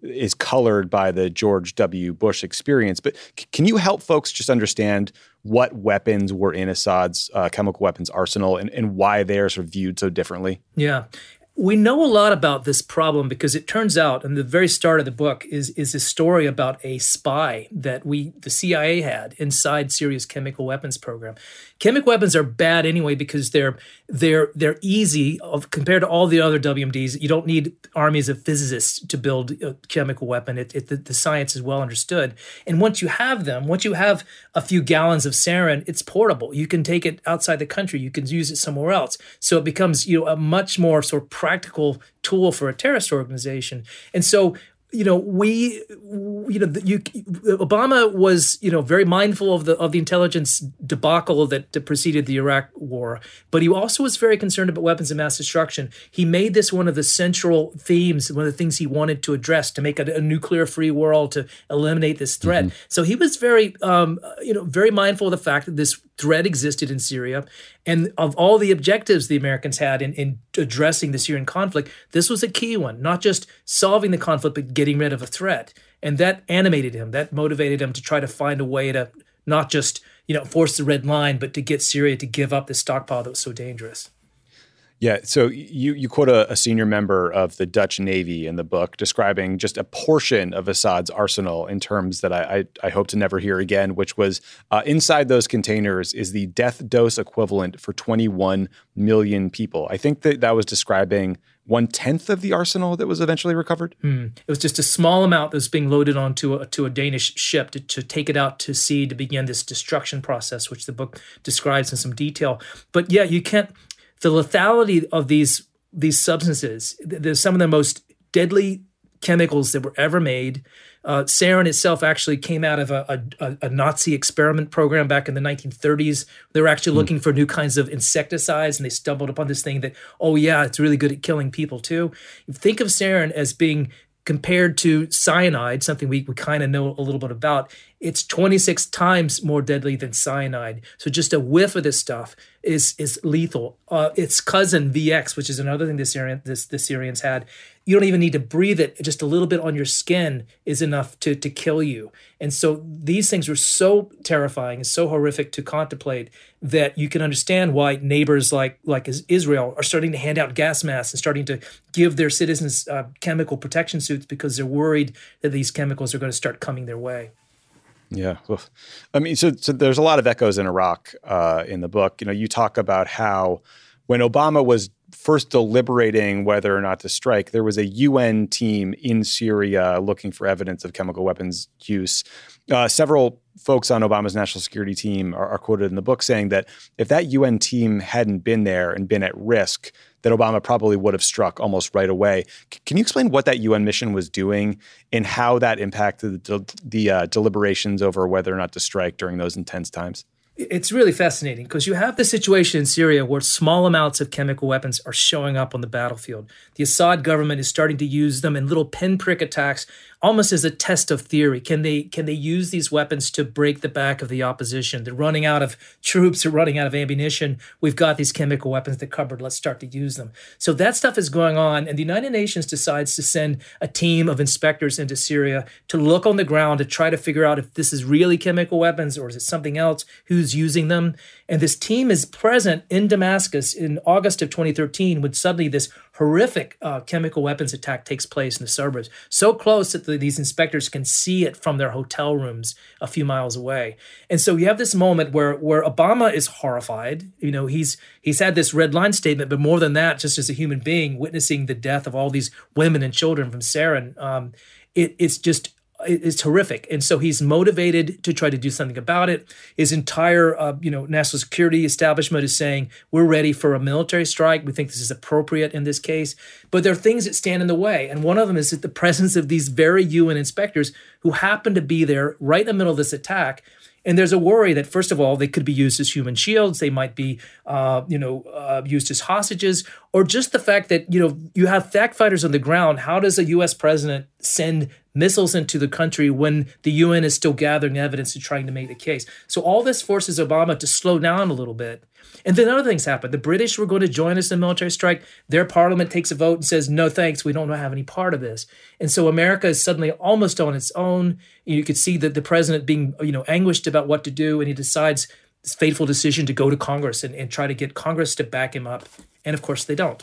Speaker 1: is colored by the George W. Bush experience. But c- can you help folks just understand what weapons were in Assad's uh, chemical weapons arsenal and, and why they are sort of viewed so differently?
Speaker 3: Yeah we know a lot about this problem because it turns out and the very start of the book is is a story about a spy that we the CIA had inside Syria's chemical weapons program Chemical weapons are bad anyway because they're they're they're easy of, compared to all the other WMDs. You don't need armies of physicists to build a chemical weapon. It, it, the, the, science is well understood. And once you have them, once you have a few gallons of sarin, it's portable. You can take it outside the country. You can use it somewhere else. So it becomes you know a much more sort of practical tool for a terrorist organization. And so you know we you know you obama was you know very mindful of the of the intelligence debacle that, that, preceded the iraq war but he also was very concerned about weapons of mass destruction he made this one of the central themes one of the things he wanted to address to make a, a nuclear free world to eliminate this threat mm-hmm. so he was very um, you know very mindful of the fact that this threat existed in Syria. And of all the objectives the Americans had in, in addressing the Syrian conflict, this was a key one, not just solving the conflict, but getting rid of a threat. And that animated him, that motivated him to try to find a way to not just you know force the red line, but to get Syria to give up the stockpile that was so dangerous.
Speaker 1: Yeah, so you you quote a, a, senior member of the Dutch Navy in the book describing just a portion of Assad's arsenal in terms that I I, I hope to never hear again, which was uh, inside those containers is the death dose equivalent for 21 million people. I think that that was describing one tenth of the arsenal that was eventually recovered. Hmm.
Speaker 3: It was just a small amount that was being loaded onto a, to a Danish ship to, to take it out to sea to begin this destruction process, which the book describes in some detail. But yeah, you can't the lethality of these these substances, They're some of the most deadly chemicals that were ever made. Uh, sarin itself actually came out of a, a, a, Nazi experiment program back in the 1930s. They were actually mm. looking for new kinds of insecticides, and they stumbled upon this thing that, oh yeah, it's really good at killing people too. Think of sarin as being compared to cyanide, something we, we kind of know a little bit about. It's 26 times more deadly than cyanide. So just a whiff of this stuff is is lethal. Uh, its cousin VX, which is another thing the Syrian this the Syrians had, you don't even need to breathe it. Just a little bit on your skin is enough to to kill you. And so these things were so terrifying and so horrific to contemplate that you can understand why neighbors like like Israel are starting to hand out gas masks and starting to give their citizens uh, chemical protection suits because they're worried that these chemicals are going to start coming their way.
Speaker 1: Yeah. Oof. I mean, so, so there's a lot of echoes in Iraq uh, in the book. You know, you talk about how when Obama was first deliberating whether or not to strike, there was a UN team in Syria looking for evidence of chemical weapons use. Uh, several folks on Obama's national security team are, are quoted in the book saying that if that UN team hadn't been there and been at risk, that Obama probably would have struck almost right away. C- can you explain what that UN mission was doing and how that impacted the, de- the uh, deliberations over whether or not to strike during those intense times?
Speaker 3: It's really fascinating because you have the situation in Syria where small amounts of chemical weapons are showing up on the battlefield. The Assad government is starting to use them in little pinprick attacks almost as a test of theory. Can they can they use these weapons to break the back of the opposition? They're running out of troops, they're running out of ammunition. We've got these chemical weapons in the cupboard. Let's start to use them. So that stuff is going on, and the United Nations decides to send a team of inspectors into Syria to look on the ground to try to figure out if this is really chemical weapons or is it something else? Who's using them? And this team is present in Damascus in August of 2013 when suddenly this horrific uh, chemical weapons attack takes place in the suburbs, so close that the, these inspectors can see it from their hotel rooms a few miles away. And so you have this moment where where Obama is horrified. You know, he's he's had this red line statement, but more than that, just as a human being witnessing the death of all these women and children from sarin. Um, it, it's just is terrific. And so he's motivated to try to do something about it. His entire, uh, you know, national security establishment is saying we're ready for a military strike. We think this is appropriate in this case. But there are things that stand in the way, and one of them is the presence of these very UN inspectors who happen to be there right in the middle of this attack. And there's a worry that, first of all, they could be used as human shields. They might be, uh, you know, uh, used as hostages, or just the fact that you know you have fact fighters on the ground how does a US president send missiles into the country when the UN is still gathering evidence and trying to make the case so all this forces Obama to slow down a little bit and then other things happen the British were going to join us in military strike their parliament takes a vote and says no thanks we don't have any part of this and so America is suddenly almost on its own you could see that the president being you know anguished about what to do and he decides fateful decision to go to Congress and, and try to get Congress to back him up. And of course, they don't.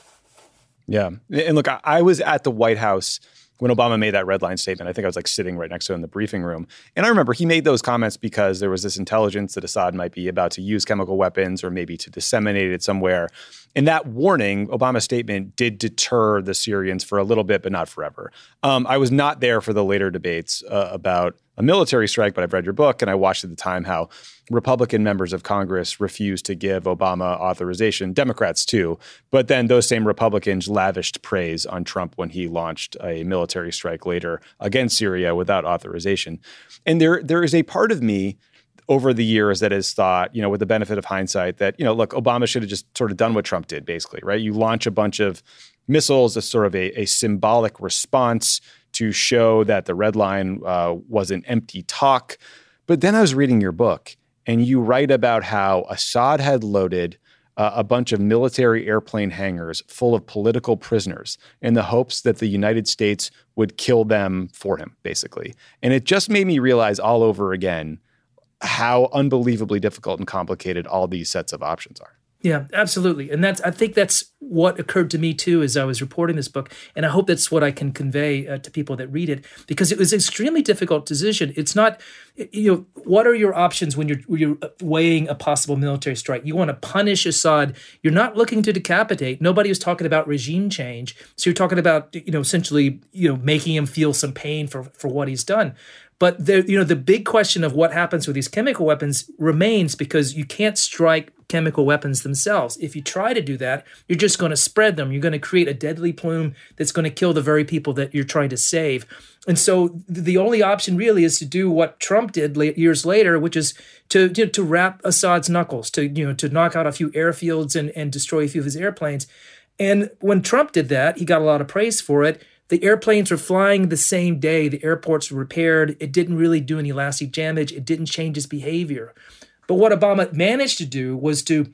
Speaker 1: Yeah. And look, I was at the White House when Obama made that red line statement, I think I was like sitting right next to him in the briefing room. And I remember he made those comments because there was this intelligence that Assad might be about to use chemical weapons or maybe to disseminate it somewhere. And that warning, Obama's statement, did deter the Syrians for a little bit, but not forever. Um, I was not there for the later debates uh, about a military strike, but I've read your book and I watched at the time how Republican members of Congress refused to give Obama authorization, Democrats too. But then those same Republicans lavished praise on Trump when he launched a military strike later against Syria without authorization. And there there is a part of me over the years that has thought, you know, with the benefit of hindsight, that, you know, look, Obama should have just sort of done what Trump did, basically, right? You launch a bunch of missiles as sort of a, a symbolic response to show that the red line uh, was an empty talk. But then I was reading your book, and you write about how Assad had loaded uh, a bunch of military airplane hangars full of political prisoners in the hopes that the United States would kill them for him, basically. And it just made me realize all over again how unbelievably difficult and complicated all these sets of options are.
Speaker 3: Yeah, absolutely. And that's I think that's what occurred to me too as I was reporting this book, and I hope that's what I can convey uh, to people that read it because it was an extremely difficult decision. It's not you know, what are your options when you're when you're uh, weighing a possible military strike? You want to punish Assad. You're not looking to decapitate. Nobody was talking about regime change. So you're talking about you know essentially, you know, making him feel some pain for for what he's done. But the you know the big question of what happens with these chemical weapons remains because you can't strike chemical weapons themselves. If you try to do that, you're just going to spread them. You're going to create a deadly plume that's going to kill the very people that you're trying to save. And so the only option really is to do what Trump did years later, which is to you know, to wrap Assad's knuckles, to you know to knock out a few airfields and and destroy a few of his airplanes. And when Trump did that, he got a lot of praise for it. The airplanes were flying the same day. The airports were repaired. It didn't really do any lasting damage. It didn't change his behavior. But what Obama managed to do was to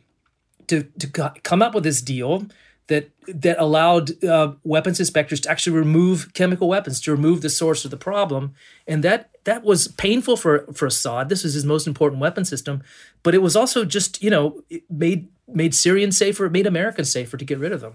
Speaker 3: to, to come up with this deal that that allowed uh, weapons inspectors to actually remove chemical weapons to remove the source of the problem and that that was painful for for Assad this was his most important weapon system but it was also just you know made made Syrians safer it made Americans safer to get rid of them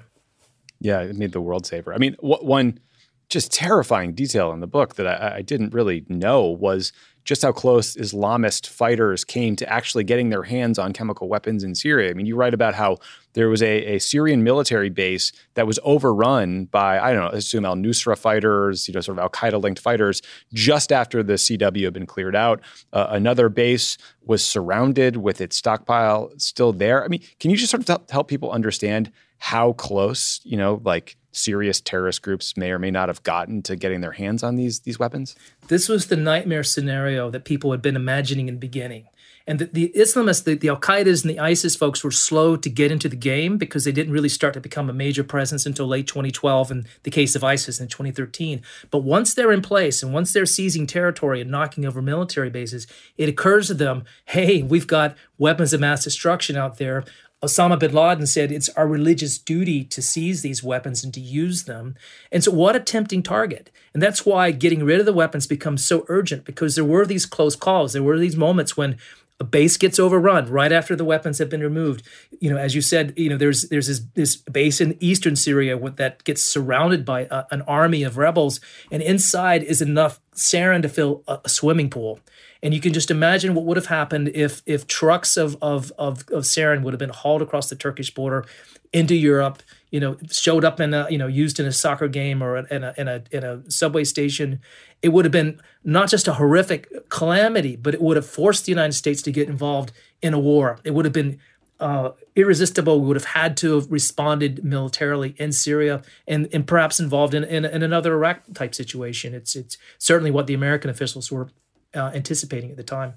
Speaker 1: yeah it made the world safer i mean what one just terrifying detail in the book that I, I didn't really know was just how close Islamist fighters came to actually getting their hands on chemical weapons in Syria. I mean, you write about how there was a, a Syrian military base that was overrun by, I don't know, I assume al Nusra fighters, you know, sort of al Qaeda linked fighters, just after the CW had been cleared out. Uh, another base was surrounded with its stockpile still there. I mean, can you just sort of help people understand? how close, you know, like serious terrorist groups may or may not have gotten to getting their hands on these these weapons?
Speaker 3: This was the nightmare scenario that people had been imagining in the beginning. And the, the Islamists, the, the Al Qaeda's and the ISIS folks were slow to get into the game because they didn't really start to become a major presence until late 2012 in the case of ISIS in 2013. But once they're in place and once they're seizing territory and knocking over military bases, it occurs to them hey, we've got weapons of mass destruction out there. Osama bin Laden said, It's our religious duty to seize these weapons and to use them. And so, what a tempting target. And that's why getting rid of the weapons becomes so urgent because there were these close calls. There were these moments when a base gets overrun right after the weapons have been removed. You know, as you said, you know, there's there's this, this base in eastern Syria that gets surrounded by a, uh, an army of rebels, and inside is enough sarin to fill a, a swimming pool. And you can just imagine what would have happened if if trucks of of of, of sarin would have been hauled across the Turkish border into Europe. You know, showed up in a you know used in a soccer game or in a in a in a subway station. It would have been not just a horrific calamity, but it would have forced the United States to get involved in a war. It would have been uh, irresistible. We would have had to have responded militarily in Syria and, and perhaps involved in, in, in another Iraq type situation. It's, it's certainly what the American officials were uh, anticipating at the time.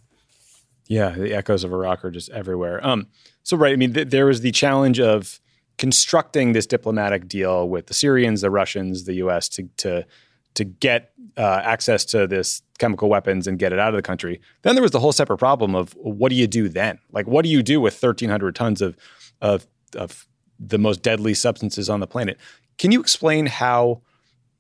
Speaker 1: Yeah, the echoes of Iraq are just everywhere. Um, so right, I mean, th- there was the challenge of constructing this diplomatic deal with the Syrians, the Russians, the U.S. to to to get uh, access to this chemical weapons and get it out of the country. Then there was the whole separate problem of what do you do then? Like, what do you do with 1,300 tons of of of the most deadly substances on the planet? Can you explain how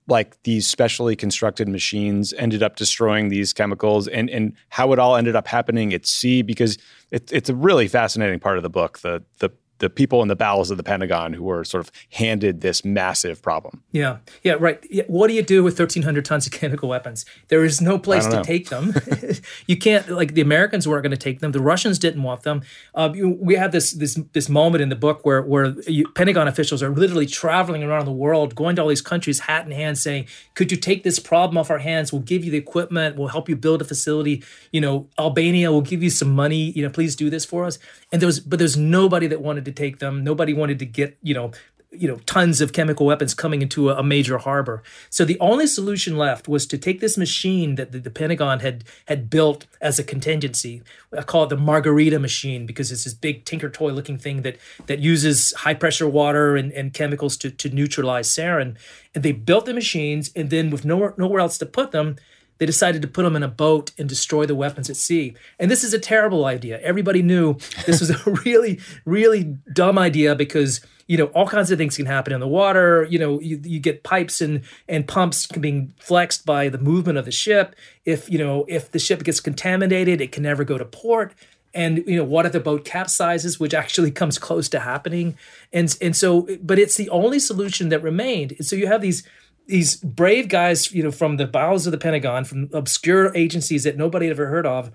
Speaker 1: like these specially constructed machines ended up destroying these chemicals and and how it all ended up happening at sea because it, it's a really fascinating part of the book the the the people in the bowels of the Pentagon who were sort of handed this massive problem.
Speaker 3: Yeah, yeah, right. Yeah. What do you do with 1,300 tons of chemical weapons? There is no place to take them. you can't like the Americans weren't going to take them. The Russians didn't want them. Uh, we had this this this moment in the book where where you, Pentagon officials are literally traveling around the world, going to all these countries, hat in hand, saying, "Could you take this problem off our hands? We'll give you the equipment. We'll help you build a facility. You know, Albania will give you some money. You know, please do this for us." And there was but there's nobody that wanted to take them. Nobody wanted to get, you know, you know, tons of chemical weapons coming into a, a major harbor. So the only solution left was to take this machine that the, the Pentagon had had built as a contingency. I call it the Margarita machine because it's this big tinker toy looking thing that that uses high pressure water and, and chemicals to to neutralize sarin. And they built the machines, and then with nowhere nowhere else to put them, they decided to put them in a boat and destroy the weapons at sea. And this is a terrible idea. Everybody knew this was a really, really dumb idea because you know all kinds of things can happen in the water. You know, you, you get pipes and and pumps being flexed by the movement of the ship. If you know if the ship gets contaminated, it can never go to port and you know what if the boat capsizes which actually comes close to happening and and so but it's the only solution that remained and so you have these these brave guys, you know, from the bowels of the Pentagon, from obscure agencies that nobody had ever heard of,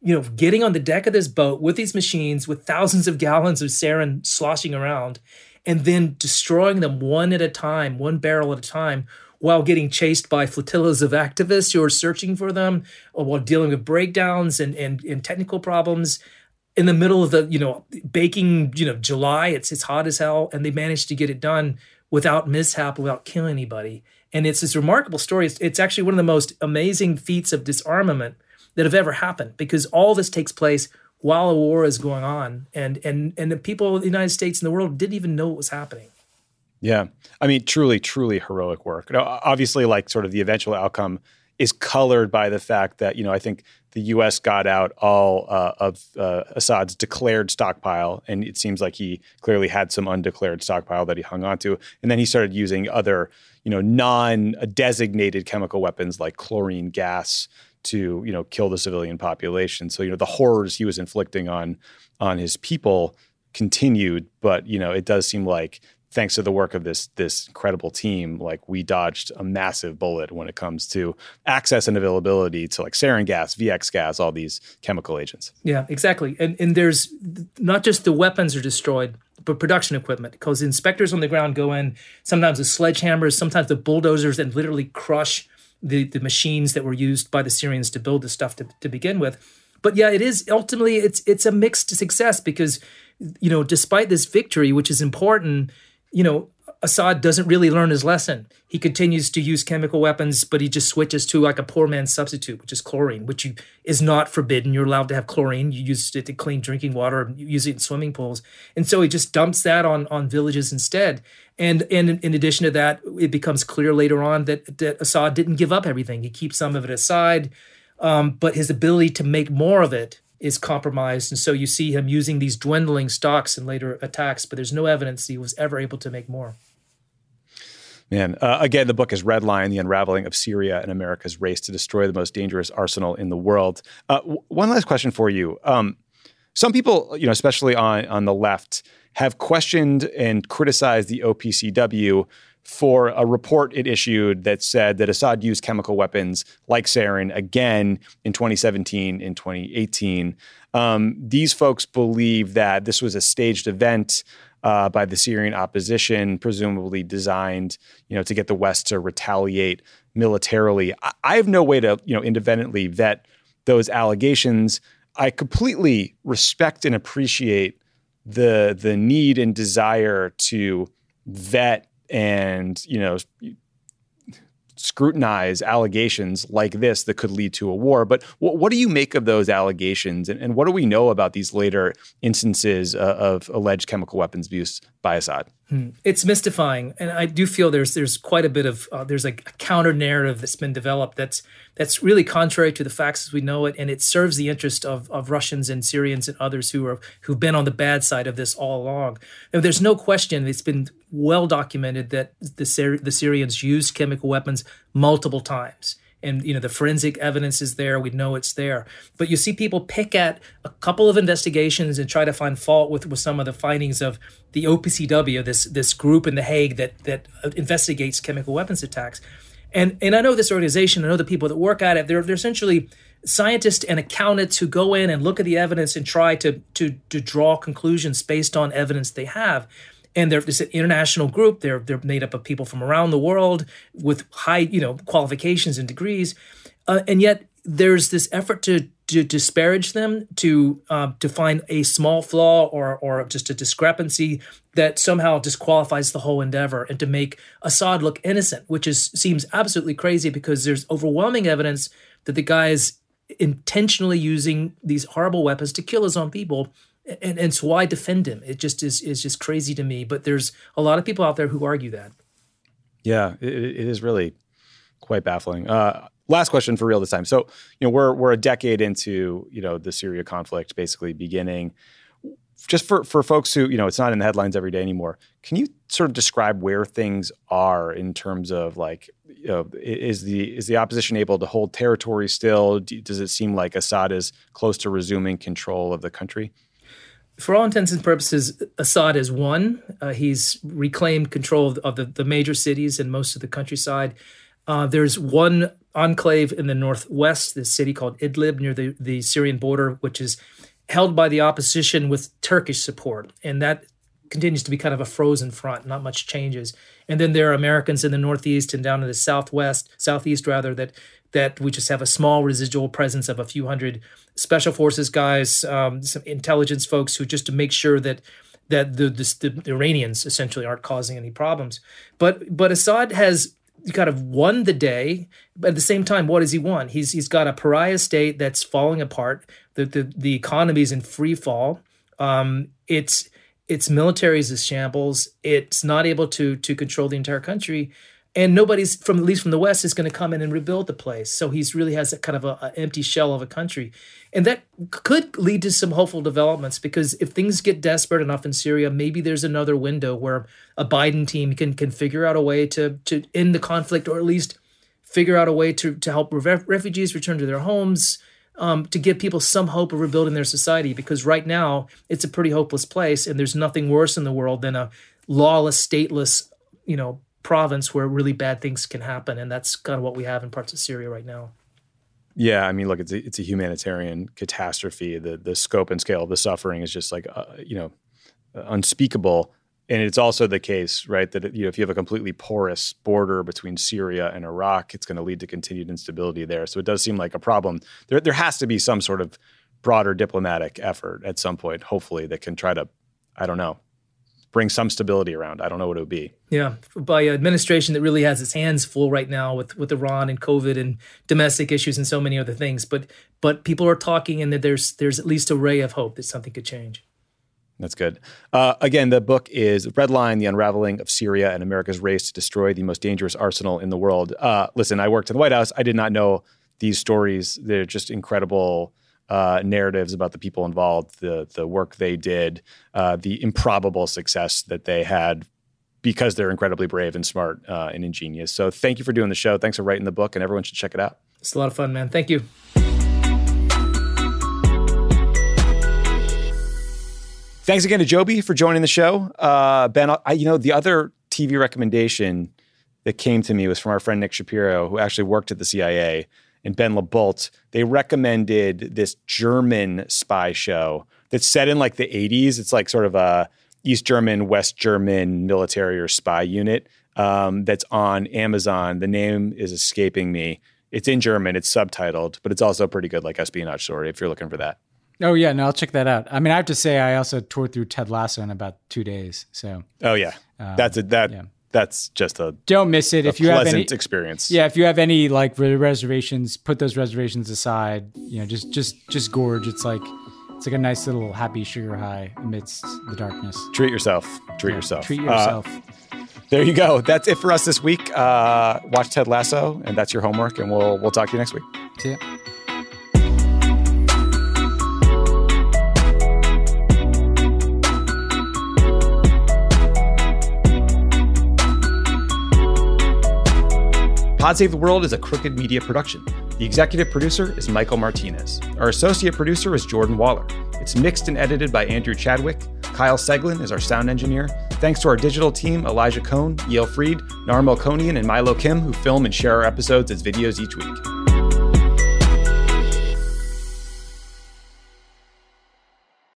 Speaker 3: you know, getting on the deck of this boat with these machines with thousands of gallons of sarin sloshing around and then destroying them one at a time, one barrel at a time, while getting chased by flotillas of activists who are searching for them, or while dealing with breakdowns and, and, and technical problems in the middle of the you know baking you know July. It's it's hot as hell, and they managed to get it done without mishap, without killing anybody. And it's this remarkable story. It's, it's actually one of the most amazing feats of disarmament that have ever happened because all this takes place while a war is going on and and and the people of the United States and the world didn't even know what was happening.
Speaker 1: Yeah. I mean truly truly heroic work. Now, obviously like sort of the eventual outcome is colored by the fact that you know I think the U.S. got out all uh, of uh, Assad's declared stockpile, and it seems like he clearly had some undeclared stockpile that he hung onto, and then he started using other, you know, non-designated uh, chemical weapons like chlorine gas to, you know, kill the civilian population. So you know, the horrors he was inflicting on on his people continued, but you know, it does seem like thanks to the work of this this incredible team, like we dodged a massive bullet when it comes to access and availability to like sarin gas, VX gas, all these chemical agents.
Speaker 3: Yeah, exactly. And and there's not just the weapons are destroyed, but production equipment because inspectors on the ground go in sometimes with sledgehammers, sometimes the bulldozers, and literally crush the the machines that were used by the Syrians to build the stuff to, to begin with. But yeah, it is ultimately it's it's a mixed success because you know despite this victory, which is important you know, Assad doesn't really learn his lesson. He continues to use chemical weapons, but he just switches to like a poor man's substitute, which is chlorine, which you, is not forbidden. You're allowed to have chlorine. You use it to clean drinking water, you use it in swimming pools, and so he just dumps that on on villages instead. And and in addition to that, it becomes clear later on that that Assad didn't give up everything. He keeps some of it aside, um, but his ability to make more of it is compromised. And so you see him using these dwindling stocks in later attacks, but there's no evidence he was ever able to make more.
Speaker 1: Man, uh, again, the book is Red Line, The Unraveling of Syria and America's Race to Destroy the Most Dangerous Arsenal in the World. Uh, w- one last question for you. Um, some people, you know, especially on, on the left, have questioned and criticized the OPCW for a report it issued that said that Assad used chemical weapons like sarin again in 2017 and 2018. Um, these folks believe that this was a staged event uh, by the Syrian opposition, presumably designed, you know, to get the West to retaliate militarily. I, I have no way to, you know, independently vet those allegations. I completely respect and appreciate the the need and desire to vet and you know scrutinize allegations like this that could lead to a war. But w- what do you make of those allegations, and, and, what do we know about these later instances uh, of alleged chemical weapons abuse by Assad?
Speaker 3: Hmm. It's mystifying, and I do feel there's there's quite a bit of uh, there's like a counter narrative that's been developed that's that's really contrary to the facts as we know it, and it serves the interest of of Russians and Syrians and others who are who've been on the bad side of this all along. there's no question; it's been well documented that the, Syri- the Syrians used chemical weapons multiple times. And you know the forensic evidence is there. We know it's there. But you see people pick at a couple of investigations and try to find fault with, with some of the findings of the OPCW, this this group in The Hague that that uh, investigates chemical weapons attacks. And and I know this organization. I know the people that work at it. They're they're essentially scientists and accountants who go in and look at the evidence and try to to to draw conclusions based on evidence they have and they're it's an international group. They're they're made up of people from around the world with high you know qualifications and degrees, uh, and yet there's this effort to to disparage them, to um, to find a small flaw or or just a discrepancy that somehow disqualifies the whole endeavor, and to make Assad look innocent, which is seems absolutely crazy because there's overwhelming evidence that the guy is intentionally using these horrible weapons to kill his own people and and so why defend him? It just is is just crazy to me. But there's a lot of people out there who argue that.
Speaker 1: Yeah, it, it is really quite baffling. Uh, last question for real this time. So you know we're we're a decade into you know the Syria conflict basically beginning. Just for for folks who you know it's not in the headlines every day anymore. Can you sort of describe where things are in terms of like you know, is the is the opposition able to hold territory still? Does it seem like Assad is close to resuming control of the country?
Speaker 3: for all intents and purposes, Assad has won. Uh, he's reclaimed control of, of the, the, major cities and most of the countryside. Uh, there's one enclave in the northwest, this city called Idlib near the, the Syrian border, which is held by the opposition with Turkish support. And that continues to be kind of a frozen front, not much changes. And then there are Americans in the Northeast and down in the Southwest, Southeast rather, that that we just have a small residual presence of a few hundred special forces guys, um, some intelligence folks who just to make sure that that the, the, the Iranians essentially aren't causing any problems. But but Assad has kind of won the day, but at the same time, what has he won? He's he's got a pariah state that's falling apart. The the, the economy is in free fall. Um, it's its military is a shambles. It's not able to to control the entire country, and nobody's from at least from the West is going to come in and rebuild the place. So he's really has a kind of an empty shell of a country, and that could lead to some hopeful developments because if things get desperate enough in Syria, maybe there's another window where a Biden team can can figure out a way to to end the conflict or at least figure out a way to to help refugees return to their homes um, to give people some hope of rebuilding their society because right now it's a pretty hopeless place and there's nothing worse in the world than a lawless stateless you know province where really bad things can happen and that's kind of what we have in parts of syria right now
Speaker 1: yeah i mean look it's a, it's a humanitarian catastrophe the the scope and scale of the suffering is just like uh, you know uh, unspeakable and it's also the case, right, that you know, if you have a completely porous border between Syria and Iraq, it's going to lead to continued instability there. So it does seem like a problem. There, there has to be some sort of broader diplomatic effort at some point, hopefully, that can try to, I don't know, bring some stability around. I don't know what it would be. Yeah, Biden administration that really has its hands full right now with with Iran and COVID and domestic issues and so many other things. But but people are talking, and that there's there's at least a ray of hope that something could change. That's good. Uh, again, the book is Red Line: The Unraveling of Syria and America's Race to Destroy the Most Dangerous Arsenal in the World. Uh, listen, I worked in the White House. I did not know these stories. They're just incredible uh, narratives about the people involved, the the work they did, uh, the improbable success that they had because they're incredibly brave and smart uh, and ingenious. So, thank you for doing the show. Thanks for writing the book, and everyone should check it out. It's a lot of fun, man. Thank you. Thanks again to Joby for joining the show. Uh, ben, I, you know, the other TV recommendation that came to me was from our friend Nick Shapiro, who actually worked at the CIA, and Ben LaBolt. They recommended this German spy show that's set in like the 80s. It's like sort of a East German, West German military or spy unit um, that's on Amazon. The name is escaping me. It's in German, it's subtitled, but it's also pretty good, like espionage story if you're looking for that. Oh yeah, no, I'll check that out. I mean, I have to say, I also tore through Ted Lasso in about two days. So. Oh yeah, um, that's it. that. Yeah. That's just a don't miss it if you have any experience. Yeah, if you have any like reservations, put those reservations aside. You know, just just just gorge. It's like it's like a nice little happy sugar high amidst the darkness. Treat yourself. Treat yeah, yourself. Treat uh, yourself. Uh, there you go. That's it for us this week. Uh, watch Ted Lasso, and that's your homework. And we'll we'll talk to you next week. See ya. Pod Save the World is a Crooked Media production. The executive producer is Michael Martinez. Our associate producer is Jordan Waller. It's mixed and edited by Andrew Chadwick. Kyle Seglin is our sound engineer. Thanks to our digital team, Elijah Cone, Yale Freed, Narmal Konian, and Milo Kim, who film and share our episodes as videos each week.